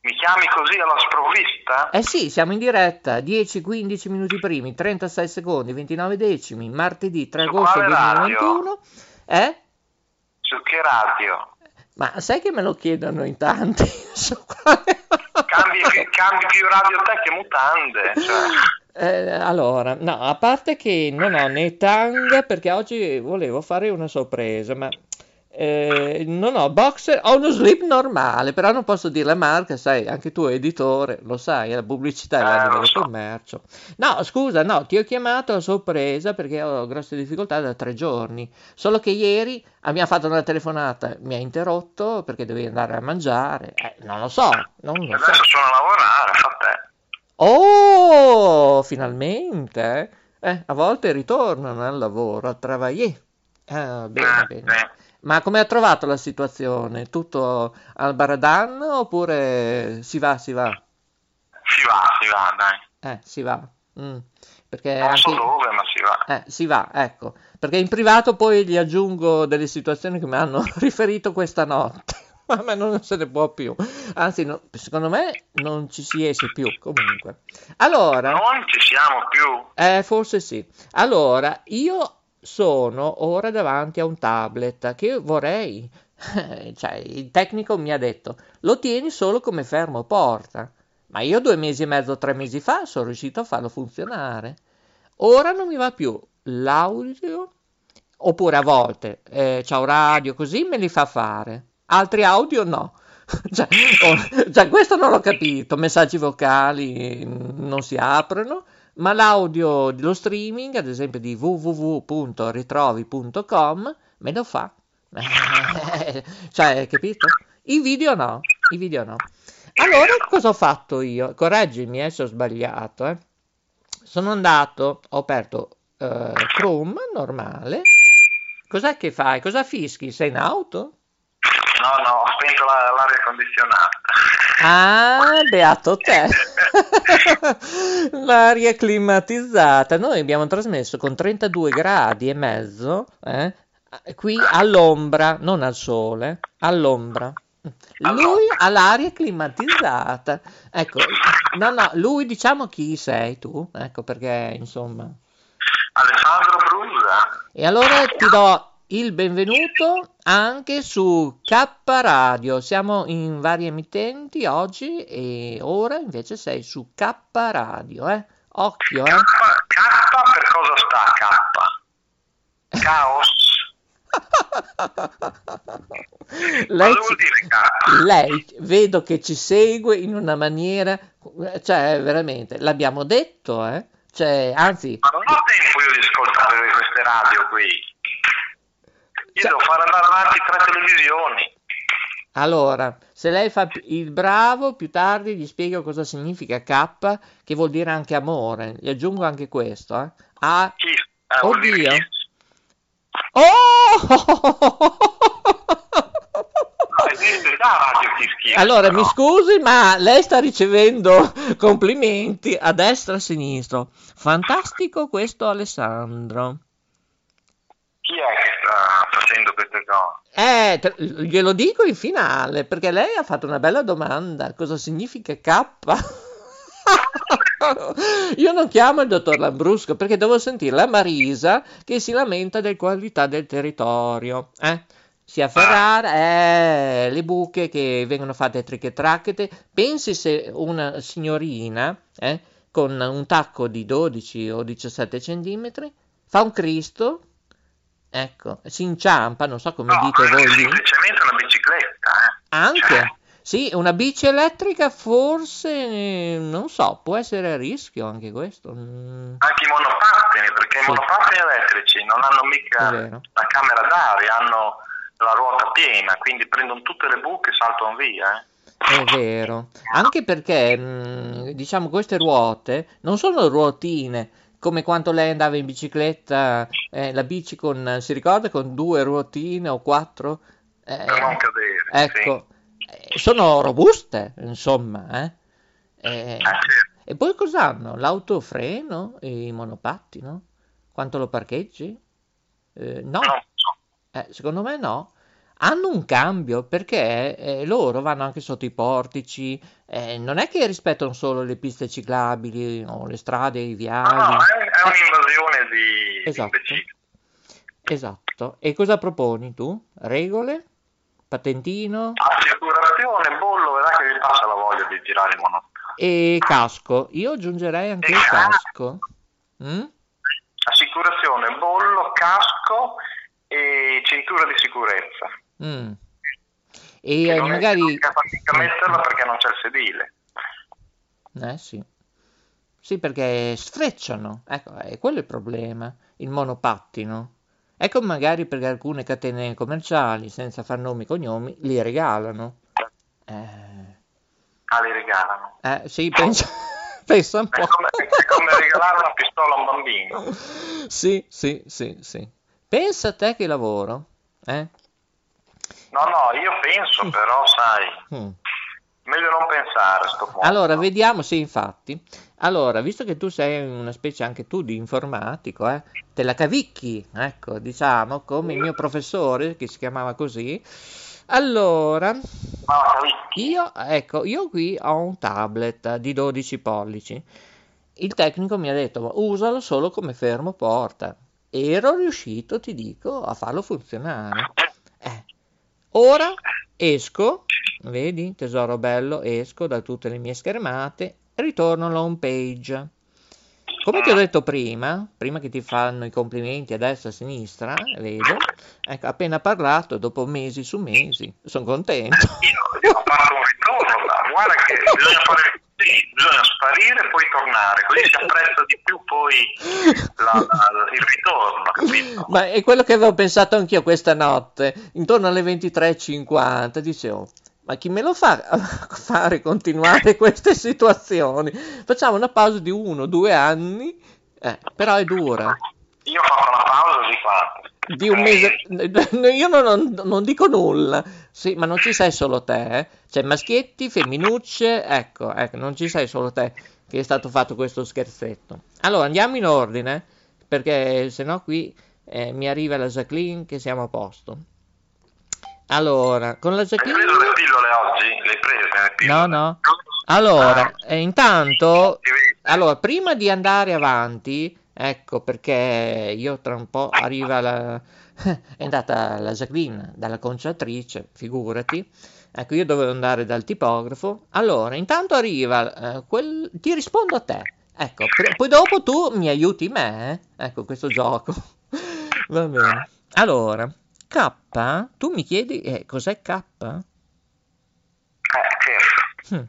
Mi chiami così alla sprovvista? Eh sì, siamo in diretta, 10-15 minuti primi, 36 secondi, 29 decimi, martedì 3 Su agosto 2021. Eh? Su che radio? Ma sai che me lo chiedono in tanti? cambi, cambi, più radio te che mutande. Cioè. Eh, allora, no, a parte che non ho né tanga perché oggi volevo fare una sorpresa, ma eh, non ho boxer, ho uno slip normale, però non posso dire la marca, sai, anche tu editore, lo sai, la pubblicità è l'anima del so. commercio. No, scusa, no, ti ho chiamato a sorpresa perché ho grosse difficoltà da tre giorni, solo che ieri abbiamo fatto una telefonata, mi ha interrotto perché dovevi andare a mangiare, eh, non lo so, non lo Adesso so. sono a lavorare, fa te. Oh, finalmente, eh, a volte ritornano al lavoro, a travailler. Ah, bene, eh, bene. Ma come ha trovato la situazione? Tutto al baradan oppure si va, si va? Si va, si va, dai. Eh, si va. Mm. Perché non anche... so dove, ma si va. Eh, si va, ecco. Perché in privato poi gli aggiungo delle situazioni che mi hanno riferito questa notte. Ma non se ne può più. Anzi, no, secondo me non ci si esce più, comunque. Allora... Non ci siamo più? Eh, forse sì. Allora, io sono ora davanti a un tablet che vorrei. cioè, il tecnico mi ha detto: lo tieni solo come fermo porta. Ma io due mesi e mezzo, tre mesi fa sono riuscito a farlo funzionare. Ora non mi va più l'audio, oppure a volte eh, un radio così me li fa fare, altri audio no. cioè, oh, cioè, questo non l'ho capito, messaggi vocali non si aprono ma l'audio dello streaming, ad esempio di www.ritrovi.com, me lo fa. cioè, capito? I video no, i video no. Allora, cosa ho fatto io? Correggimi eh, se ho sbagliato. Eh. Sono andato, ho aperto uh, Chrome normale. Cos'è che fai? Cosa fischi? Sei in auto? No, no, ho spento la, l'aria condizionata. Ah, beato te. L'aria climatizzata. Noi abbiamo trasmesso con 32 gradi e mezzo, eh, qui all'ombra, non al sole, all'ombra. Lui ha l'aria climatizzata. Ecco, no, no, lui diciamo chi sei tu, ecco perché insomma. Alessandro Brusa. E allora ti do il benvenuto anche su K Radio. Siamo in varie emittenti oggi e ora invece sei su K Radio, eh? Occhio, eh? K, K per cosa sta K? Caos? lei, Cosa vuol ci- dire K? lei vedo che ci segue in una maniera, cioè veramente, l'abbiamo detto, eh? Cioè, anzi, Ma non ho tempo io di ascoltare queste radio qui. Io Cioè- devo fare andare avanti tre televisioni. allora, se lei fa il bravo, più tardi gli spiego cosa significa K, che vuol dire anche amore. Gli aggiungo anche questo, eh? A... Chi? Eh, Oddio. Oh! Kiss. Allora, mi scusi, ma lei sta ricevendo complimenti a destra e a sinistra. Fantastico questo Alessandro. Chi è che sta facendo queste cose? Eh, te- glielo dico in finale, perché lei ha fatto una bella domanda. Cosa significa K? Io non chiamo il dottor Lambrusco perché devo sentire la Marisa che si lamenta delle qualità del territorio. Eh? Sia Ferrara, eh, le buche che vengono fatte triche tracchete. Pensi se una signorina eh, con un tacco di 12 o 17 centimetri fa un Cristo, ecco, si inciampa, non so come No, dite voi lì. semplicemente una bicicletta, eh. Anche? Cioè, Sì, una bici elettrica forse, non so, può essere a rischio anche questo. mm, anche i monopattini, perché Sì. i monopattini elettrici non hanno mica la camera d'aria, hanno la ruota piena, quindi prendono tutte le buche e saltano via. Eh. È vero, anche perché mm, diciamo queste ruote non sono ruotine come quando lei andava in bicicletta, eh, la bici con, si ricorda, con due ruotine o quattro? Eh, Per non cadere. ecco, eh, sono robuste, insomma, eh. Eh, Sì. Eh, sì. E poi cos'hanno? L'autofreno e i monopattino? Quanto lo parcheggi? Eh, no, eh, secondo me no. Hanno un cambio perché eh, loro vanno anche sotto i portici, eh, non è che rispettano solo le piste ciclabili o le strade, i No, viali. no, è, è un'invasione di, di Esatto. imbecilli. Esatto. E cosa proponi tu? Regole? Patentino? Assicurazione, bollo, vedrà che vi passa la voglia di girare in monopattino. E casco? Io aggiungerei anche il casco. Mm? Assicurazione, bollo, casco e cintura di sicurezza. Mm. Che E eh, non è- magari... non a metterla perché non c'è il sedile. Eh sì. Sì, perché sfrecciano. Ecco, è quello il problema. Il monopattino. Ecco magari perché alcune catene commerciali, senza far nomi e cognomi, li regalano. Eh, Ah, li regalano. eh, sì, pensa, pensa un È po'. come, è come regalare una pistola a un bambino. Sì, sì, sì, sì. Pensa a te che lavoro. Eh? No, no, io penso però, sai, Mm. meglio non pensare a sto punto. Allora, vediamo, sì, infatti. Allora, visto che tu sei una specie anche tu di informatico, eh, te la cavicchi, ecco, diciamo, come il mio professore, che si chiamava così. Allora, io, ecco, io qui ho un tablet di 12 pollici. Il tecnico mi ha detto, "Ma usalo solo come fermo porta. Ero riuscito, ti dico, a farlo funzionare. Eh, Ora esco, vedi, tesoro bello, esco da tutte le mie schermate, ritorno alla home page. Come ti ho detto prima, prima che ti fanno i complimenti a destra e a sinistra, vedo, ecco, appena parlato, dopo mesi su mesi, sono contento. Io, io un ritorno, ma guarda che bisogna fare così, bisogna sparire e poi tornare, così si apprezza di più poi la- la- il ritorno, capito? Ma è quello che avevo pensato anch'io questa notte, intorno alle 23.50, dicevo, ma chi me lo fa fare continuare queste situazioni? Facciamo una pausa di uno, due anni, eh, però è dura. Io ho fatto una pausa di quanto? Di un mese, io non, non- non dico nulla, sì, ma non ci sei solo te, eh. C'è maschietti, femminucce, ecco, ecco, non ci sei solo te che è stato fatto questo scherzetto. Allora, andiamo in ordine, perché sennò qui eh, mi arriva la Jacqueline che siamo a posto. Allora, con la Hai Jacqueline... preso le pillole oggi? Le hai prese le No, pillole? no. Allora, Ah, eh, intanto, allora, prima di andare avanti, ecco perché io tra un po' arriva la... è andata la Jacqueline dalla conciatrice, figurati. Ecco, io dovevo andare dal tipografo. Allora, intanto arriva eh, quel... ti rispondo a te. Ecco, pre- poi dopo tu mi aiuti me, eh? Ecco questo gioco. Va bene. Allora, K, tu mi chiedi eh, cos'è K? Eh. Hm.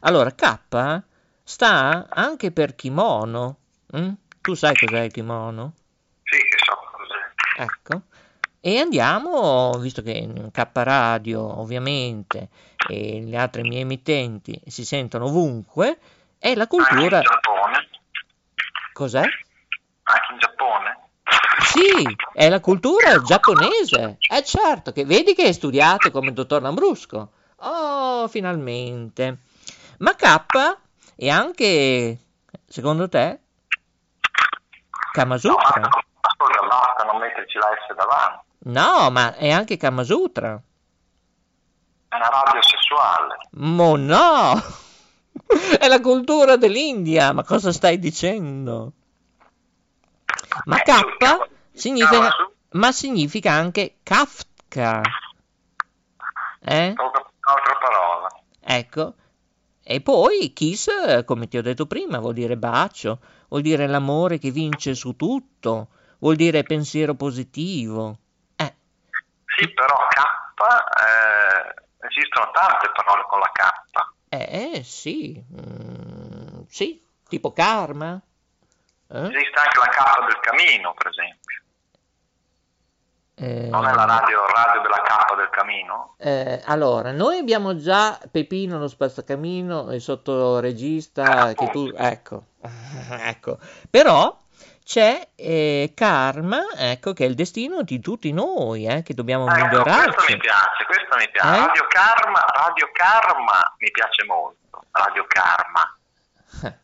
Allora, K sta anche per kimono. hm? Tu sai cos'è il kimono? Sì, che so cos'è. Ecco. E andiamo, visto che K Radio ovviamente e le altre mie emittenti si sentono ovunque, è la Anche cultura... in Giappone. Cos'è? Anche in Giappone. Sì, è la cultura giapponese. È certo che vedi che hai studiato come il dottor Lambrusco. Oh, finalmente. Ma K è anche, secondo te, Kamasutra? ascolta, basta non metterci la S davanti. No, ma è anche Kamasutra. È una radio sessuale. Mo no! È la cultura dell'India, ma cosa stai dicendo? Ma Eh, K significa, ma significa anche Kafka. Eh? Un'altra parola. Ecco. E poi kiss, come ti ho detto prima, vuol dire bacio, vuol dire l'amore che vince su tutto, vuol dire pensiero positivo. Eh, Sì, però K, eh, esistono tante parole con la K. eh, eh, sì, mm, sì, tipo karma. Eh? Esiste anche la K del camino, per esempio. Eh, Non è la radio, radio della K del camino? eh, allora, noi abbiamo già Pepino lo spazzacamino, il sottoregista che tu... Ecco, ecco. Però c'è eh, Karma, ecco, che è il destino di tutti noi, eh, che dobbiamo Ecco, questo migliorarci. mi piace, questo mi piace. Eh? Radio Karma, Radio Karma mi piace molto. Radio Karma. Eh,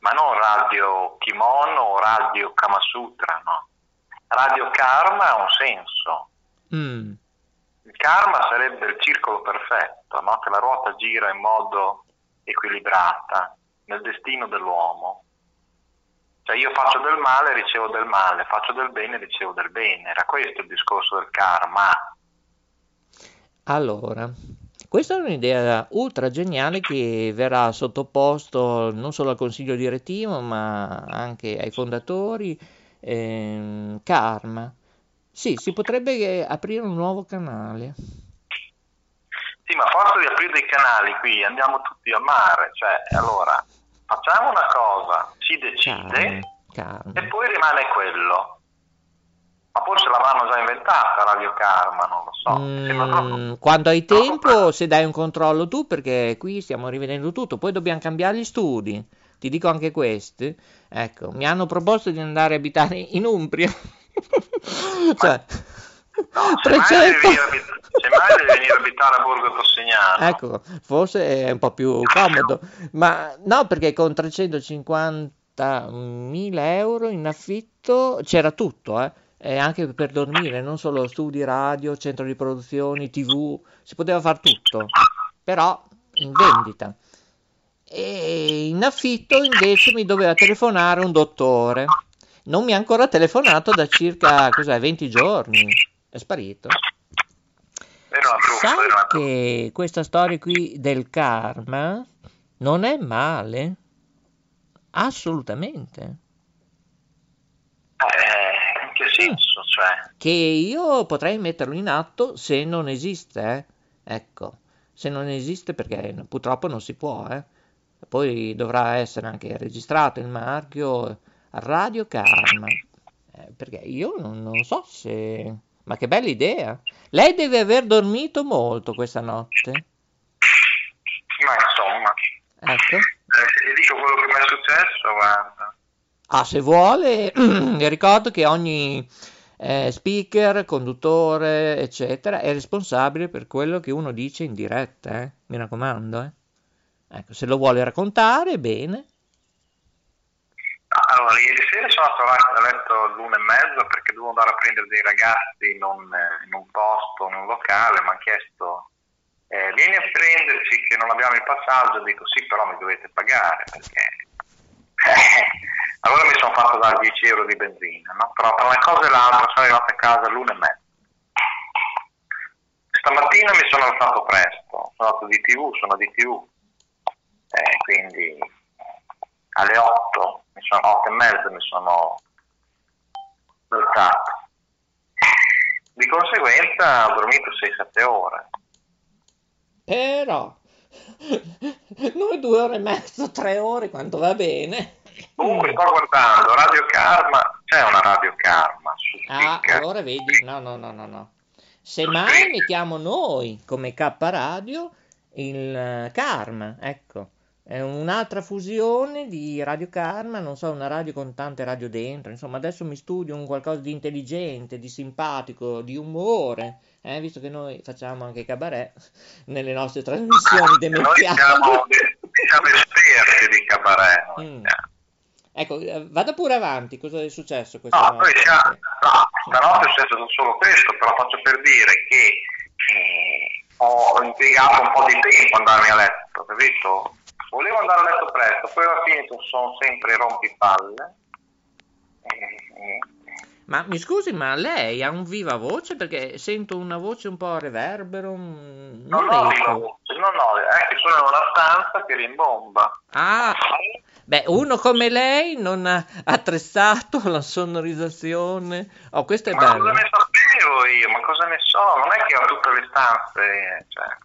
Ma non Radio Kimono o Radio Kamasutra, no. Radio Karma ha un senso. mm, Il karma sarebbe il circolo perfetto, no? che la ruota gira in modo equilibrata nel destino dell'uomo. Cioè io faccio del male, ricevo del male, faccio del bene, ricevo del bene. Era questo il discorso del karma. Allora, questa è un'idea ultra geniale che verrà sottoposto non solo al consiglio direttivo, ma anche ai fondatori. Ehm, Karma. Sì, si potrebbe eh, aprire un nuovo canale. Sì, ma a forza di aprire dei canali qui andiamo tutti al mare. Cioè, allora, facciamo una cosa, si decide Karma, e poi rimane quello. Ma forse l'avranno già inventata Radio Karma, non lo so. Sembra troppo- Mm, quando hai tempo, se dai un controllo tu, perché qui stiamo rivedendo tutto, poi dobbiamo cambiare gli studi. Ti dico anche questi. Ecco, mi hanno proposto di andare a abitare in Umbria. cioè, No, semmai devi 300. venire a abit- semmai devi venire a abitare a Borgo Tossignano. Ecco, forse è un po' più comodo, ma no, perché con 350.000 euro in affitto c'era tutto, eh? E anche per dormire, non solo studi radio, centro di produzioni, tv, si poteva fare tutto, però in vendita. E in affitto invece mi doveva telefonare un dottore. Non mi ha ancora telefonato da circa, cos'è, 20 giorni. È sparito. Truffa, Sai truffa. che questa storia qui del karma non è male? Assolutamente. Eh, in che senso? Cioè, Che io potrei metterlo in atto se non esiste, eh. Ecco, se non esiste perché purtroppo non si può, eh. Poi dovrà essere anche registrato il marchio Radio Karma. Eh, perché io non, non so se... Ma che bella idea! Lei deve aver dormito molto questa notte. ma insomma, Ecco. eh, ti dico quello che mi è successo, guarda. Ah, se vuole, ricordo che ogni eh, speaker, conduttore, eccetera, è responsabile per quello che uno dice in diretta, eh? Mi raccomando, eh. Ecco, se lo vuole raccontare, bene. Allora, ieri sera sono andato a letto all'una e mezza perché dovevo andare a prendere dei ragazzi in un, in un posto, in un locale, mi hanno chiesto eh, vieni a prenderci che non abbiamo il passaggio, dico sì però mi dovete pagare perché... allora mi sono fatto dare 10 euro di benzina, no? però tra una cosa e l'altra sono arrivato a casa all'una e mezza. Stamattina mi sono alzato presto, sono andato di tv, sono di tv, eh, quindi alle 8, mi sono, 8 e mezza mi sono alzato. Di conseguenza ho dormito 6-7 ore. Però, noi due ore e mezzo, tre ore, quanto va bene. Comunque sto guardando Radio Karma, c'è una Radio Karma su Ah, Speaker. allora vedi, no, no, no, no, no. Semmai mettiamo noi come K Radio il eh, Karma, ecco. È un'altra fusione di Radio Karma, non so, una radio con tante radio dentro, insomma, adesso mi studio un qualcosa di intelligente, di simpatico, di umore, eh, visto che noi facciamo anche cabaret nelle nostre trasmissioni Noi siamo, siamo esperti di cabaret. Mm. Ecco, eh, vada pure avanti, cosa è successo questa No, notte? siamo, no, stanotte è successo solo questo, però faccio per dire che eh, ho impiegato un po' di tempo ad andarmi a letto, capito? Volevo andare a letto presto, poi alla fine sono sempre rompipalle. Eh, Ma mi scusi, ma lei ha un viva voce? Perché sento una voce un po' reverbero, un- non non ho viva voce, non ho, è che sono in una stanza che rimbomba. Ah, beh, uno come lei non ha attrezzato la sonorizzazione. Oh, questo è Ma cosa bello. ne sapevo io? Ma cosa ne so? Non è che ho tutte le stanze, cioè,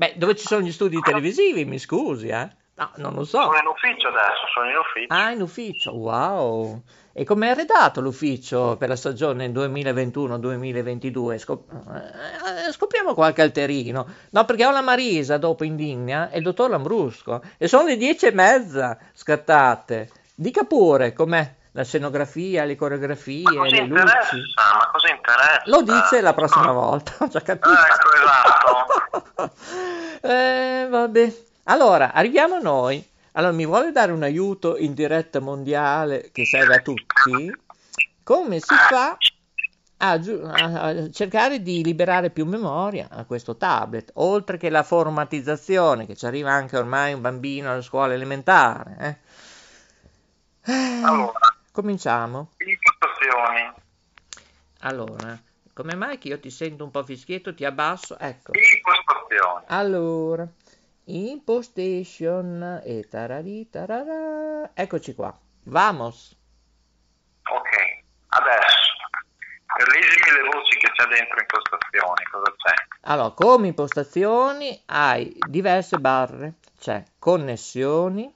Beh, dove ci sono gli studi televisivi, mi scusi, eh? No, non lo so. sono in ufficio adesso, sono in ufficio. Ah, in ufficio, wow. E com'è arredato l'ufficio per la stagione 2021-2022? Scop- eh, scopriamo qualche alterino. No, perché ho la Marisa dopo in linea e il dottor Lambrusco. E sono le dieci e mezza scattate. Dica pure com'è la scenografia, le coreografie, le luci. Ma cosa interessa? Lo dice la prossima No. volta, ho già capito. Ecco, esatto. eh, vabbè. Allora, arriviamo a noi. Allora, mi vuole dare un aiuto in diretta mondiale che serve a tutti? Come si fa a, giu- a- cercare di liberare più memoria a questo tablet, oltre che la formatizzazione, che ci arriva anche ormai un bambino alla scuola elementare? Eh, Allora, Cominciamo. impostazioni. Allora, come mai che io ti sento un po' fischietto, ti abbasso? Ecco. Impostazioni. Allora, impostation e tarari tarara. Eccoci qua. Vamos. Ok, adesso, leggimi le voci che c'è dentro impostazioni, cosa c'è? Allora, come impostazioni hai diverse barre. C'è connessioni,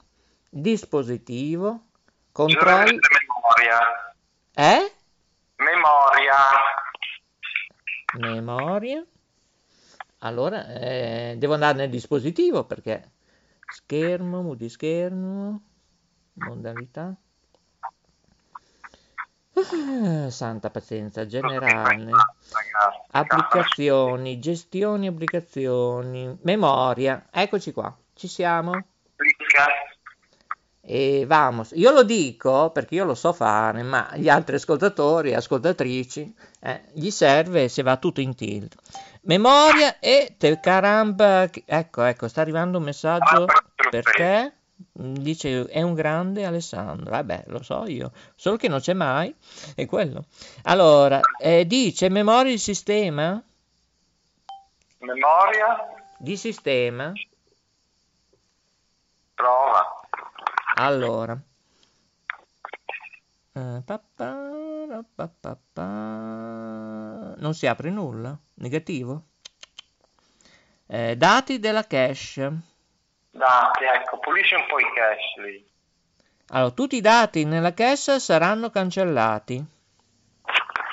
dispositivo, controlli. Memoria. Eh? Memoria. Memoria. Allora, eh, devo andare nel dispositivo perché schermo, multischermo, modalità. Ah, santa pazienza, generale. Applicazioni, gestioni applicazioni, memoria. Eccoci qua, ci siamo. Clicca. E vamos, io lo dico perché io lo so fare, ma gli altri ascoltatori e ascoltatrici eh, gli serve se va tutto in tilt. Memoria e te caramba, ecco, ecco, sta arrivando un messaggio per te. Dice è un grande Alessandro, vabbè, lo so io, solo che non c'è mai, è quello. Allora, eh, dice memoria di sistema, Memoria. di sistema, Prova. Allora, Eh, non si apre nulla, negativo. Eh, dati della cache. Dati, ecco, pulisci un po' i cache lì. Allora, tutti i dati nella cache saranno cancellati.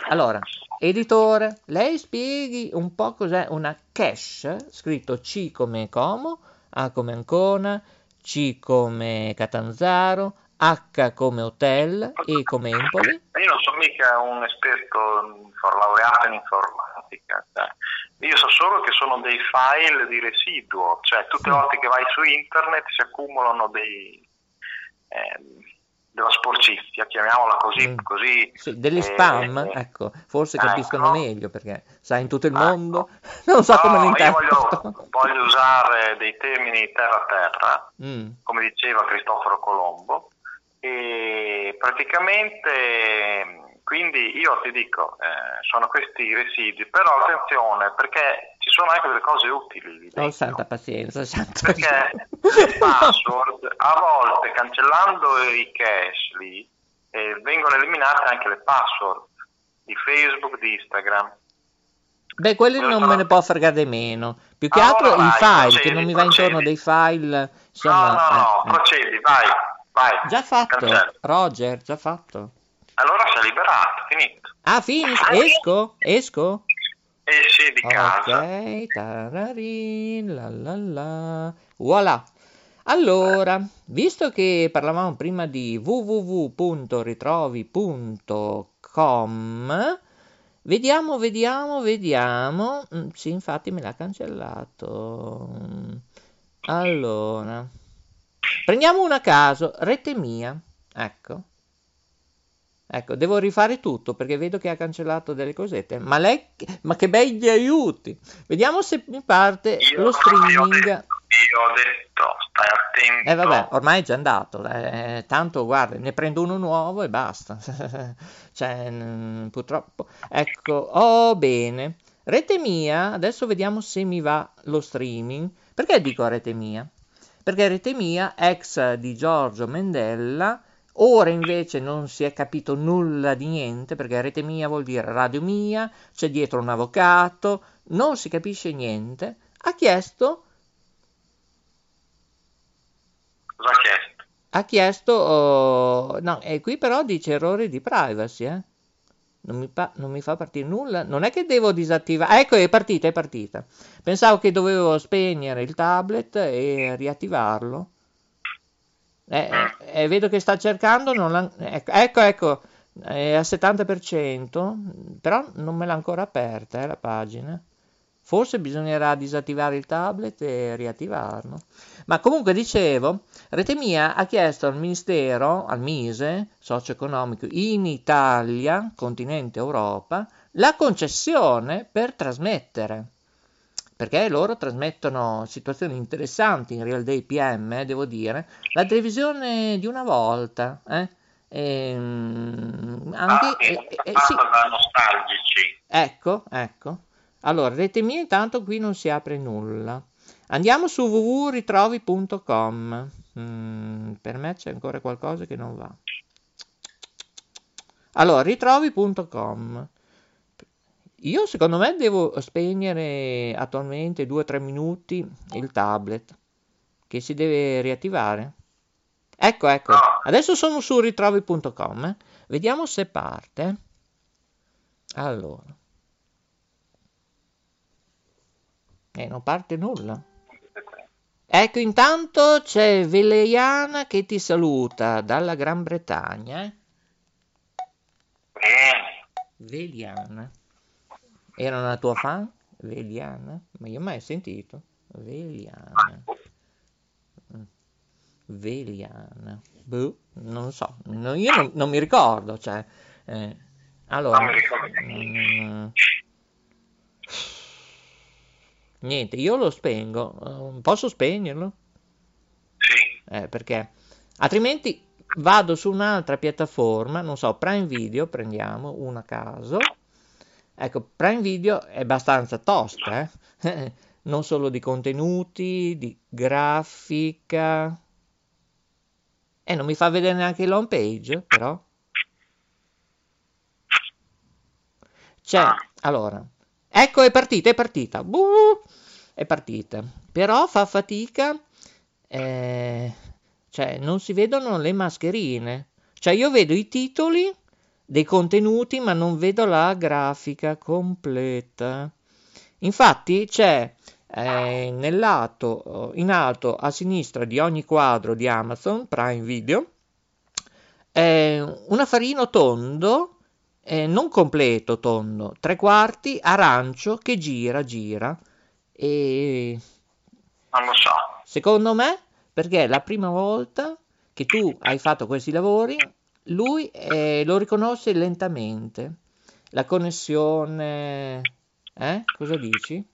Allora, editore, lei spieghi un po' cos'è una cache, scritto C come Como, A come Ancona, C come Catanzaro, H come Hotel, E come Empoli. Io non sono mica un esperto laureato in informatica, cioè, io so solo che sono dei file di residuo, cioè tutte le volte che vai su internet si accumulano dei, ehm, della sporcizia, chiamiamola così, Mm. così Sì, delle eh, spam, eh, ecco, forse ecco. capiscono meglio perché sai in tutto il Ecco. mondo, non so come No, lo io voglio, voglio usare dei termini terra-terra, Mm, come diceva Cristoforo Colombo, e praticamente quindi io ti dico, eh, sono questi residui, però attenzione perché ci sono anche delle cose utili. Oh, santa pazienza, santa Perché le password, a volte cancellando i cache lì, eh, vengono eliminate anche le password di Facebook, di Instagram. Beh, quelli non me ne può fregare di meno. Più che Allora altro i vai, file, procedi, che non mi va intorno procedi. dei file. Insomma, no, no, no, eh, eh. procedi, vai, vai. Già fatto, Cancella. Roger, già fatto. Allora sei liberato, finito. Ah, finisce, esco, esco. Esci di casa. Ok, tararin, la la la. Voilà. Allora, visto che parlavamo prima di www.ritrovi.com, vediamo, vediamo, vediamo. Mm, Sì, infatti me l'ha cancellato. Allora, prendiamo una a caso, rete mia. Ecco. Ecco, devo rifare tutto perché vedo che ha cancellato delle cosette. Ma lei, ma che begli aiuti! Vediamo se mi parte Io, lo io ho streaming. detto, io ho detto, stai attento. Eh vabbè, ormai è già andato, eh, tanto guarda, ne prendo uno nuovo e basta. cioè, purtroppo. Ecco, oh bene. Rete mia, adesso vediamo se mi va lo streaming. Perché dico rete mia? Perché rete mia, ex di Giorgio Mendella, ora invece non si è capito nulla di niente, perché rete mia vuol dire radio mia, c'è dietro un avvocato, non si capisce niente, ha chiesto Cosa ha chiesto? ha chiesto, oh, no, e qui però dice errore di privacy, eh? Non mi, pa- non mi fa partire nulla, non è che devo disattivare, ecco è partita, è partita. Pensavo che dovevo spegnere il tablet e riattivarlo. Eh, eh, vedo che sta cercando, ecco, ecco, ecco, è al 70%, però non me l'ha ancora aperta eh, la pagina. Forse bisognerà disattivare il tablet e riattivarlo. Ma comunque dicevo, Rete Mia ha chiesto al Ministero, al Mise, socio-economico in Italia, continente Europa, la concessione per trasmettere. Perché loro trasmettono situazioni interessanti in Real Day PM, eh, devo dire. La televisione di una volta, eh? Ehm, anche, ah, eh, fatta sì, nostalgici. Ecco, ecco. Allora, rete mia intanto qui non si apre nulla. Andiamo su www.ritrovi.com. Mm, per me c'è ancora qualcosa che non va. Allora, ritrovi.com. Io secondo me devo spegnere attualmente 2-3 minuti il tablet che si deve riattivare. Ecco, ecco. Adesso sono su ritrovi.com. eh. Vediamo se parte. Allora. E non parte nulla. Ecco, intanto c'è Veleiana che ti saluta dalla Gran Bretagna. eh. Bene. Veliana. Era una tua fan? Veliana? Ma io mai sentito. Veliana. Mm. Veliana. Boh, non so. No, io non, non mi ricordo. Cioè, eh, allora. Non mi ricordo mm, niente, io lo spengo. Eh, Posso spegnerlo? Sì. Eh, perché altrimenti vado su un'altra piattaforma, non so, Prime Video, prendiamo una a caso. Ecco, Prime Video è abbastanza tosta, eh? non solo di contenuti, di grafica. E non mi fa vedere neanche l'home page, però. C'è, allora, ecco è partita, è partita, Buh, è partita, però fa fatica, eh, cioè non si vedono le mascherine, cioè io vedo i titoli dei contenuti ma non vedo la grafica completa. Infatti c'è eh, nel lato in alto a sinistra di ogni quadro di Amazon Prime Video eh, un affarino tondo eh, non completo tondo, tre quarti arancio che gira gira e Non lo so. secondo me perché è la prima volta che tu hai fatto questi lavori lui eh, lo riconosce lentamente la connessione eh? cosa dici?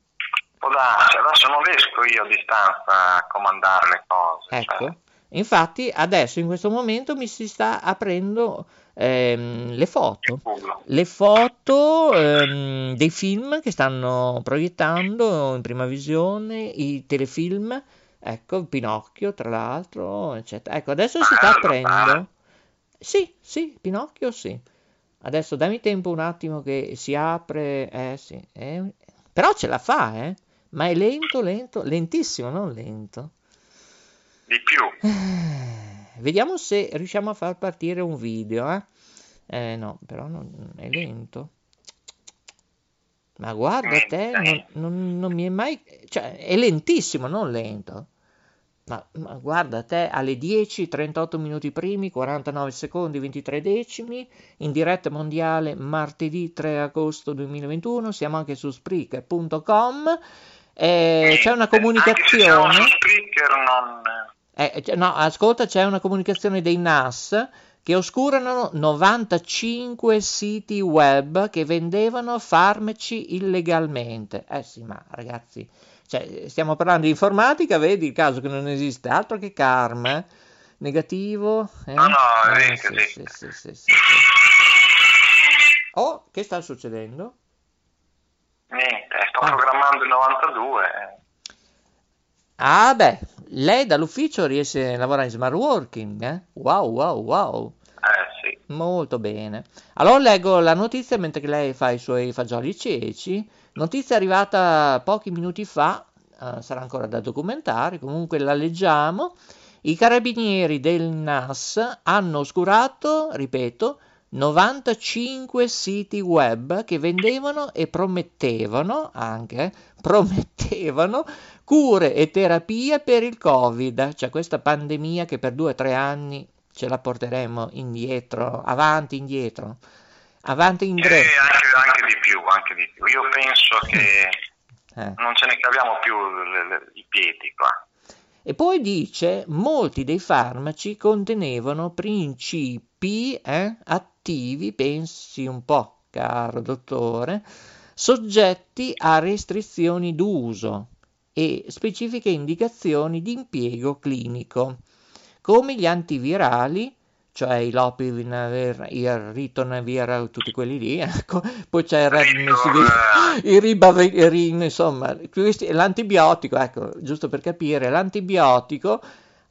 Può darsi, adesso non riesco io a distanza a comandare le cose. ecco cioè, Infatti adesso in questo momento mi si sta aprendo ehm, le foto, le foto ehm, dei film che stanno proiettando in prima visione, i telefilm, ecco Pinocchio tra l'altro, eccetera. Ecco, adesso si sta aprendo. Sì, sì, Pinocchio sì. Adesso dammi tempo un attimo che si apre, eh sì, eh, però ce la fa, eh, ma è lento, lento, lentissimo, non lento. Di più. Eh, vediamo se riusciamo a far partire un video, eh. Eh no, però non, è lento. Ma guarda te, non, non, non mi è mai... Cioè, è lentissimo, non lento. Ma, ma, guarda te, alle 10, 38 minuti primi, 49 secondi, 23 decimi, in diretta mondiale martedì 3 agosto 2021, siamo anche su Spreaker.com, eh, c'è una comunicazione... Anche se Spreaker non... Eh, no, ascolta, c'è una comunicazione dei NAS che oscurano 95 siti web che vendevano farmaci illegalmente. Eh sì, ma ragazzi, cioè, stiamo parlando di informatica, vedi il caso che non esiste altro che karma, negativo. Eh? No, no, eh, sì, sì, sì, sì, sì, Oh, che sta succedendo? Niente, sto ah. programmando il 92. Ah beh, lei dall'ufficio riesce a lavorare in smart working, eh? Wow, wow, wow. Eh sì. Molto bene. Allora leggo la notizia mentre lei fa i suoi fagioli ceci. Notizia arrivata pochi minuti fa, eh, sarà ancora da documentare, comunque la leggiamo. I carabinieri del NAS hanno oscurato, ripeto, 95 siti web che vendevano e promettevano anche promettevano cure e terapie per il Covid, cioè questa pandemia che per due o tre anni ce la porteremo indietro, avanti, indietro, avanti, indietro. Eh, anche, anche, di più, anche di più. Io penso che eh. non ce ne caviamo più le, le, i piedi qua. E poi dice, molti dei farmaci contenevano principi eh, attivi, pensi un po', caro dottore, soggetti a restrizioni d'uso e specifiche indicazioni di impiego clinico come gli antivirali, cioè i Lopinavir, il Ritonavir, tutti quelli lì, ecco. poi c'è il, eh. il Ribavirin, insomma, questi, l'antibiotico, ecco, giusto per capire, l'antibiotico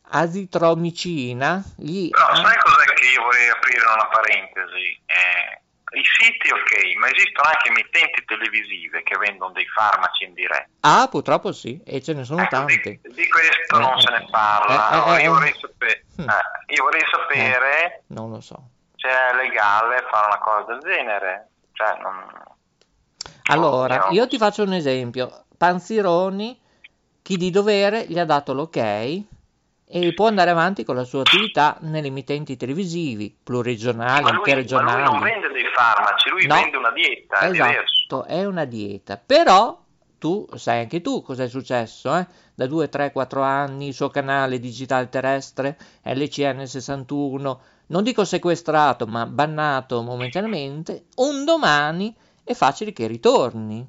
azitromicina. Gli, no, sai cos'è che io vorrei aprire una parentesi? Eh, i siti ok, ma esistono anche emittenti televisive che vendono dei farmaci in diretta. Ah, purtroppo sì, e ce ne sono ecco, tanti. Di, di questo eh, non eh, se ne parla. Eh, allora, io, vorrei sapere, hm. io, vorrei sapere, non lo so. se è legale fare una cosa del genere. Cioè, non... Allora, io ti faccio un esempio. Panzironi, chi di dovere gli ha dato l'ok e può andare avanti con la sua attività nelle emittenti televisivi, pluriregionali, anche regionali. Ma lui non vende dei farmaci, lui no, vende una dieta, è esatto, diverso. è una dieta. Però tu sai anche tu cosa è successo, eh? Da 2, 3, 4 anni il suo canale digitale terrestre LCN 61, non dico sequestrato, ma bannato momentaneamente, un domani è facile che ritorni.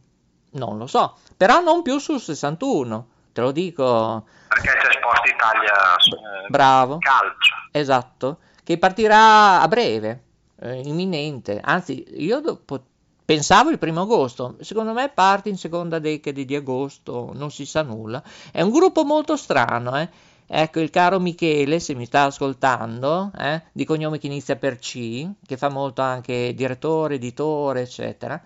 Non lo so, però non più sul 61 te lo dico. Perché c'è Sport Italia eh, Bravo. calcio. Esatto, che partirà a breve, eh, imminente. Anzi, io dopo, pensavo il primo agosto, secondo me parte in seconda decade di agosto, non si sa nulla. È un gruppo molto strano, eh. Ecco, il caro Michele, se mi sta ascoltando, eh, di cognome che inizia per C, che fa molto anche direttore, editore, eccetera,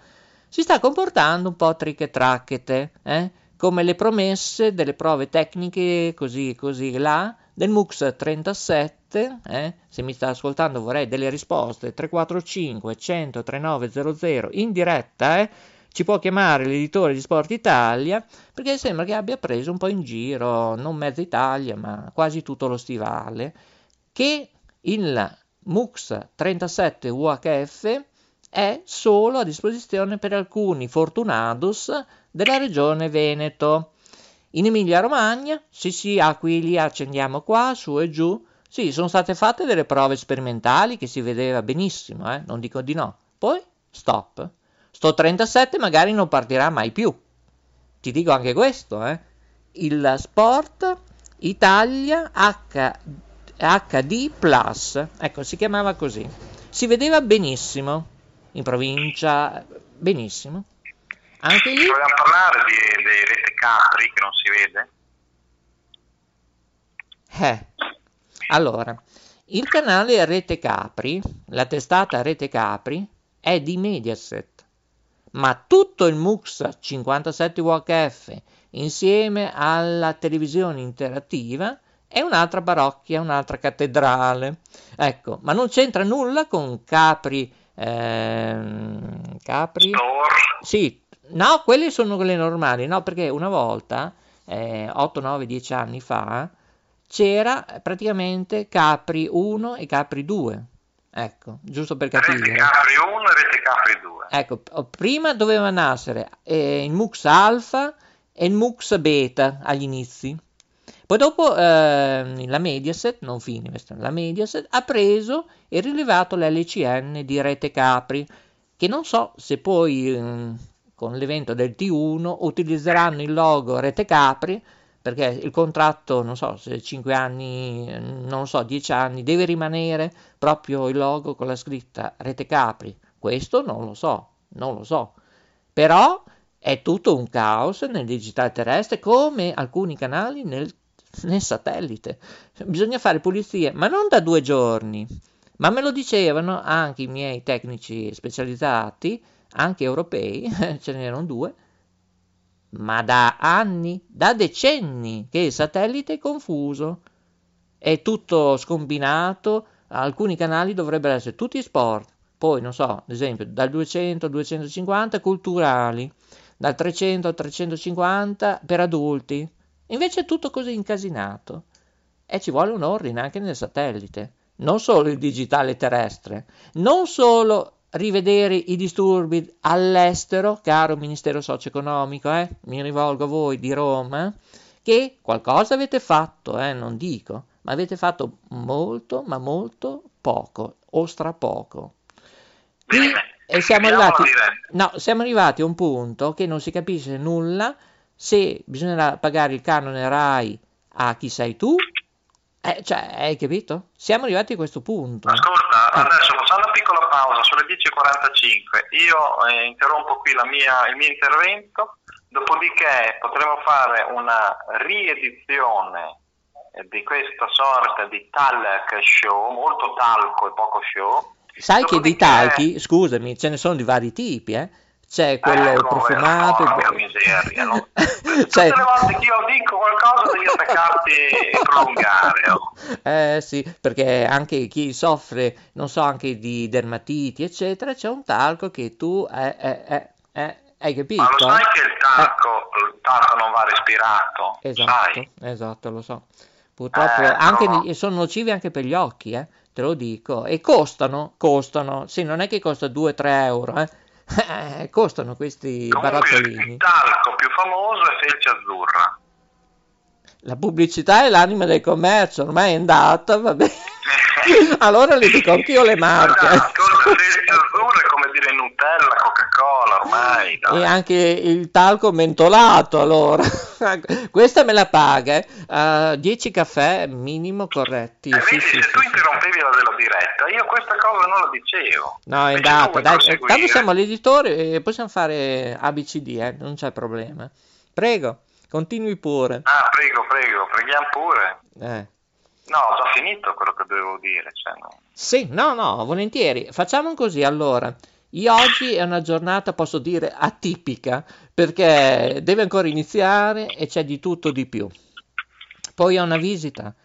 si sta comportando un po' trick e tracchete, eh? Come le promesse delle prove tecniche così così là del MUX 37, eh? se mi sta ascoltando vorrei delle risposte 345 100 3900 in diretta, eh? ci può chiamare l'editore di Sport Italia perché sembra che abbia preso un po' in giro, non mezza Italia ma quasi tutto lo stivale, che il MUX 37 UHF è solo a disposizione per alcuni fortunados della regione Veneto. In Emilia-Romagna, sì sì, Aquili, accendiamo qua, su e giù, sì, sono state fatte delle prove sperimentali che si vedeva benissimo, eh? non dico di no. Poi, stop. Sto 37 magari non partirà mai più. Ti dico anche questo, eh? Il Sport Italia HD Plus, ecco, si chiamava così. Si vedeva benissimo in provincia, benissimo. Anche lì Vogliamo parlare di, dei rete Capri che non si vede? Eh, allora, il canale Rete Capri, la testata Rete Capri, è di Mediaset, ma tutto il MUX 57 UHF insieme alla televisione interattiva è un'altra parrocchia, un'altra cattedrale. Ecco, ma non c'entra nulla con Capri. ehm, Capri? Store. Sì, no, quelle sono quelle normali, no, perché una volta, eh, 8, 9, 10 anni fa, c'era praticamente Capri 1 e Capri 2. Ecco, giusto per Rete capire. Capri 1 e Rete Capri 2. Ecco, prima doveva nascere eh, il MUX Alpha e il MUX Beta agli inizi. Poi dopo eh, la Mediaset, non Fininvest, la Mediaset ha preso e rilevato l'LCN di Rete Capri, che non so se poi ehm, con l'evento del T1 utilizzeranno il logo Rete Capri, perché il contratto, non so, se 5 anni, non so, 10 anni, deve rimanere proprio il logo con la scritta Rete Capri. Questo non lo so, non lo so. Però è tutto un caos nel digitale terrestre come alcuni canali nel, nel satellite. Bisogna fare pulizie, ma non da due giorni. Ma me lo dicevano anche i miei tecnici specializzati, anche europei, ce n'erano due, ma da anni, da decenni che il satellite è confuso. È tutto scombinato, alcuni canali dovrebbero essere tutti sport, poi non so, ad esempio dal 200 al 250 culturali, dal 300 al 350 per adulti. Invece è tutto così incasinato. E ci vuole un ordine anche nel satellite, non solo il digitale terrestre, non solo rivedere i disturbi all'estero, caro Ministero Socio-Economico, eh? mi rivolgo a voi di Roma, che qualcosa avete fatto, eh? non dico, ma avete fatto molto, ma molto poco, o strapoco. Bene, e siamo chiudiamo la arrivati, no, siamo arrivati a un punto che non si capisce nulla se bisognerà pagare il canone RAI a chi sei tu, eh, cioè, hai capito? Siamo arrivati a questo punto. Ascolta, Ah. adesso facciamo una piccola pausa, sono le 10.45. Io eh, interrompo qui la mia- il mio intervento, dopodiché potremo fare una riedizione eh, di questa sorta di talk show, molto talco e poco show. Sai che di Dopodiché- talchi, scusami, ce ne sono di vari tipi, eh? C'è quello Ecco, profumato. porca il- miseria, no? Cioè- Tutte le volte che io dico qualcosa devi attaccarti e prolungare. oh. Eh sì, perché anche chi soffre, non so, anche di dermatiti, eccetera, c'è un talco che tu eh, eh, eh, eh, hai capito? Ma lo sai che il talco, il talco non va respirato? Esatto, Sai? esatto, lo so. Purtroppo Eh, anche no. sono nocivi anche per gli occhi, eh, te lo dico. E costano, costano, sì, non è che costa 2-3 euro, eh. Eh, costano questi Comunque barattolini. il talco più famoso è Felce Azzurra. La pubblicità è l'anima del commercio, ormai è andata, va bene. Allora le dico anch'io le marche. Ascolta, Felce Azzurra è come dire Nutella, ormai. dai. E anche il talco mentolato, allora. Questa me la paga, eh. Uh, 10 caffè minimo corretti. Eh, Sì, vedi, sì, se sì, tu interrompevi la della diretta, io questa cosa non la dicevo. No, è andata. Dai, proseguire. tanto siamo all'editore e possiamo fare ABCD, eh, non c'è problema. Prego, continui pure. Ah, prego, prego, preghiamo pure. Eh. No, ho già finito quello che dovevo dire. Cioè, no. Sì, no, no, volentieri. Facciamo così allora. Io oggi è una giornata, posso dire, atipica, perché deve ancora iniziare e c'è di tutto di più. Poi ho una visita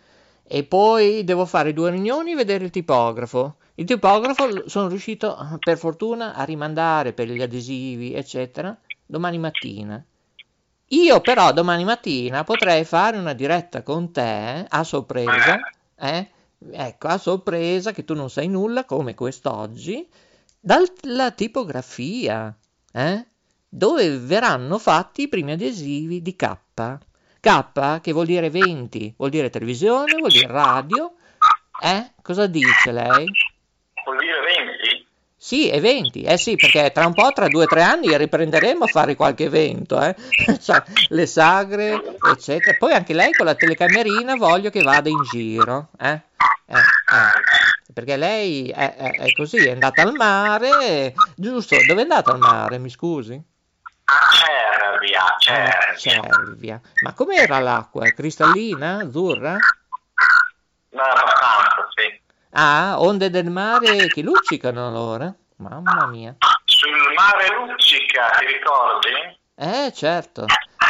e poi devo fare due riunioni e vedere il tipografo. Il tipografo sono riuscito, per fortuna, a rimandare per gli adesivi, eccetera, domani mattina. Io però domani mattina potrei fare una diretta con te a sorpresa, eh? Ecco, a sorpresa che tu non sai nulla come quest'oggi, dalla tipografia, eh? Dove verranno fatti i primi adesivi di K. K che vuol dire 20, vuol dire televisione, vuol dire radio. Eh? Cosa dice lei? Vuol dire 20? Sì, eventi, eh sì, perché tra un po', tra due o tre anni, riprenderemo a fare qualche evento, eh? Cioè, le sagre, eccetera. Poi anche lei con la telecamerina voglio che vada in giro, eh? Perché lei è, è, è così, è andata al mare, giusto? Dove è andata al mare, mi scusi? A Cervia, Ah, Cervia. Cervia. Ma com'era l'acqua? Cristallina? Azzurra? No, abbastanza, sì. Ah, onde del mare che luccicano allora? Mamma mia. Sul mare Luccica, ti ricordi? Eh, certo.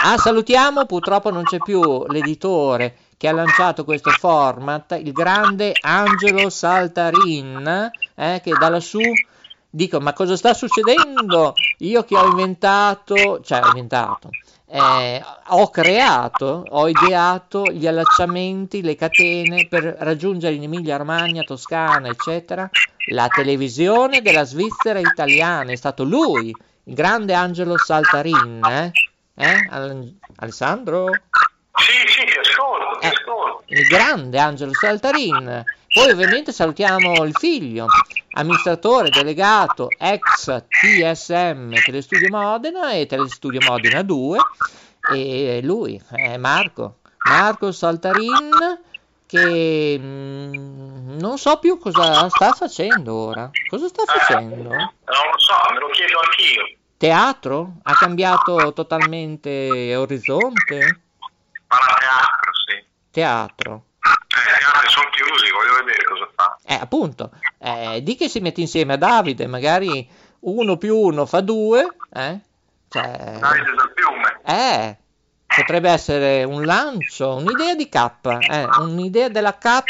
Ah, salutiamo, purtroppo non c'è più l'editore che ha lanciato questo format, il grande Angelo Saltarin, eh, che da lassù dico, ma cosa sta succedendo? Io che ho inventato, cioè ho inventato, eh, ho creato, ho ideato gli allacciamenti, le catene per raggiungere in Emilia Romagna, Toscana, eccetera, la televisione della Svizzera italiana. È stato lui, il grande Angelo Saltarin, eh? Eh? Al- Alessandro? Sì, sì, ti ascolto, ti Eh. ascolto. il grande Angelo Saltarin. Poi ovviamente salutiamo il figlio, amministratore delegato ex TSM Telestudio Modena e Telestudio Modena 2 e lui è Marco, Marco Saltarin che mm, non so più cosa sta facendo ora. Cosa sta facendo? Non lo so, me lo chiedo anch'io. Teatro? Ha cambiato totalmente orizzonte? Parateatro, sì. Teatro. Eh, gli altri sono chiusi, voglio vedere cosa fa. Eh, appunto, eh, di che si mette insieme a Davide, magari uno più uno fa due, eh? Cioè, Davide del Fiume. eh, potrebbe essere un lancio, un'idea di K, eh, un'idea della K,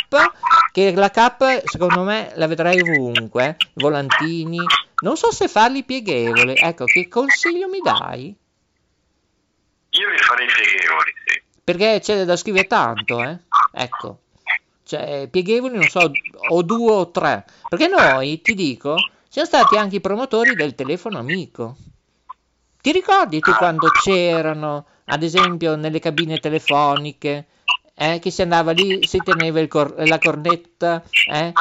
che la K secondo me la vedrai ovunque, volantini, non so se farli pieghevoli, ecco, che consiglio mi dai? Io li farei pieghevoli, sì. Perché c'è da scrivere tanto, eh? Ecco. Cioè, pieghevoli, non so, o due o tre. Perché noi, ti dico, siamo stati anche i promotori del telefono amico. Ti ricordi tu quando c'erano, ad esempio, nelle cabine telefoniche, eh, che si andava lì, si teneva cor- la cornetta, eh?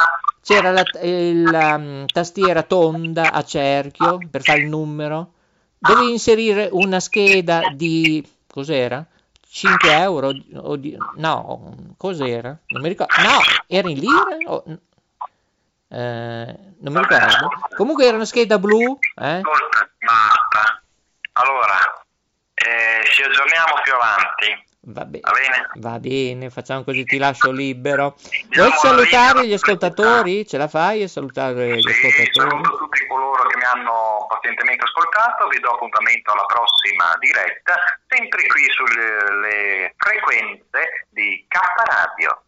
C'era la, la um, tastiera tonda a cerchio per fare il numero. Dovevi inserire una scheda di... cos'era? 5 euro? O di- no, cos'era? Non mi ricordo. No, era in lire? O- eh, non mi ricordo. Comunque era una scheda blu, eh? Ascolta, basta. Allora, eh, ci aggiorniamo più avanti, Va bene. va bene? Va bene, facciamo così, ti lascio libero. Vuoi salutare gli ascoltatori? Ce la fai a salutare gli Sì, ascoltatori? saluto tutti coloro che mi hanno pazientemente ascoltato, vi do appuntamento alla prossima diretta, sempre qui sulle frequenze di K Radio.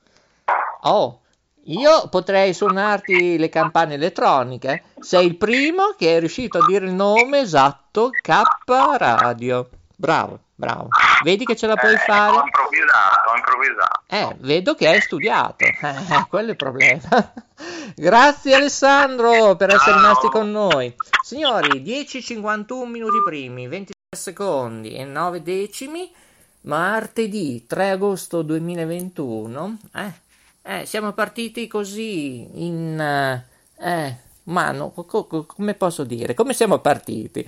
Oh, io potrei suonarti le campane elettroniche. Sei il primo che è riuscito a dire il nome esatto, K Radio. Bravo, bravo. Vedi che ce la puoi Eh, Ho fare? improvvisato, ho improvvisato. Eh, vedo che hai studiato. Eh, quello è il problema. Grazie Alessandro per essere Ciao. rimasti con noi. Signori, 10.51 minuti primi, 23 secondi e 9 decimi, martedì 3 agosto 2021. Eh, eh, siamo partiti così in... eh, Eh, ma no, co- co- come posso dire? Come siamo partiti?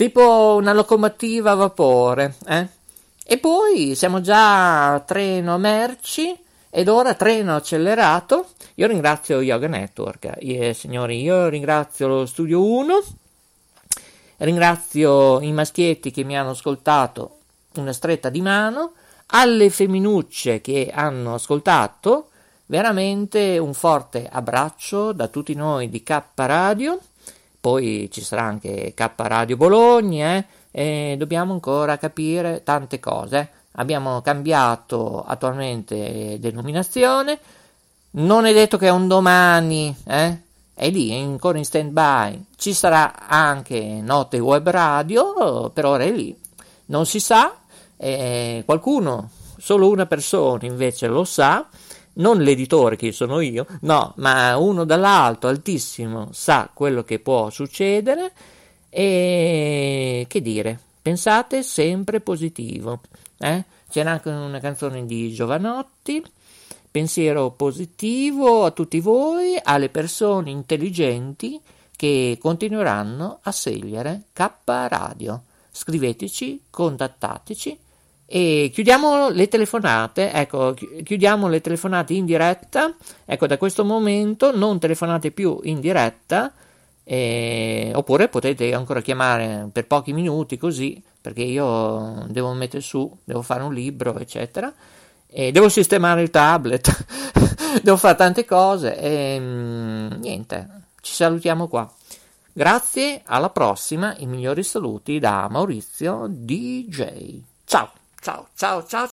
Tipo una locomotiva a vapore, eh? E poi siamo già treno merci ed ora treno accelerato. Io ringrazio Yoga Network, eh, signori, io ringrazio lo Studio 1, ringrazio i maschietti che mi hanno ascoltato una stretta di mano, alle femminucce che hanno ascoltato, veramente un forte abbraccio da tutti noi di K Radio, poi ci sarà anche K Radio Bologna, eh, e dobbiamo ancora capire tante cose. Abbiamo cambiato attualmente denominazione, non è detto che un domani, eh, è lì, è ancora in stand by, ci sarà anche Note Web Radio, per ora è lì, non si sa, eh, qualcuno, solo una persona invece lo sa, non l'editore che sono io, no, ma uno dall'alto, altissimo, sa quello che può succedere e che dire, pensate sempre positivo. Eh? C'era anche una canzone di Giovanotti, pensiero positivo a tutti voi, alle persone intelligenti che continueranno a scegliere K Radio. Scriveteci, contattateci E chiudiamo le telefonate, ecco, chiudiamo le telefonate in diretta, ecco, da questo momento non telefonate più in diretta, eh, oppure potete ancora chiamare per pochi minuti così, perché io devo mettere su, devo fare un libro, eccetera, e devo sistemare il tablet, devo fare tante cose e mm, niente, ci salutiamo qua. Grazie, alla prossima, i migliori saluti da Maurizio DJ. Ciao! Ciao, ciao, ciao.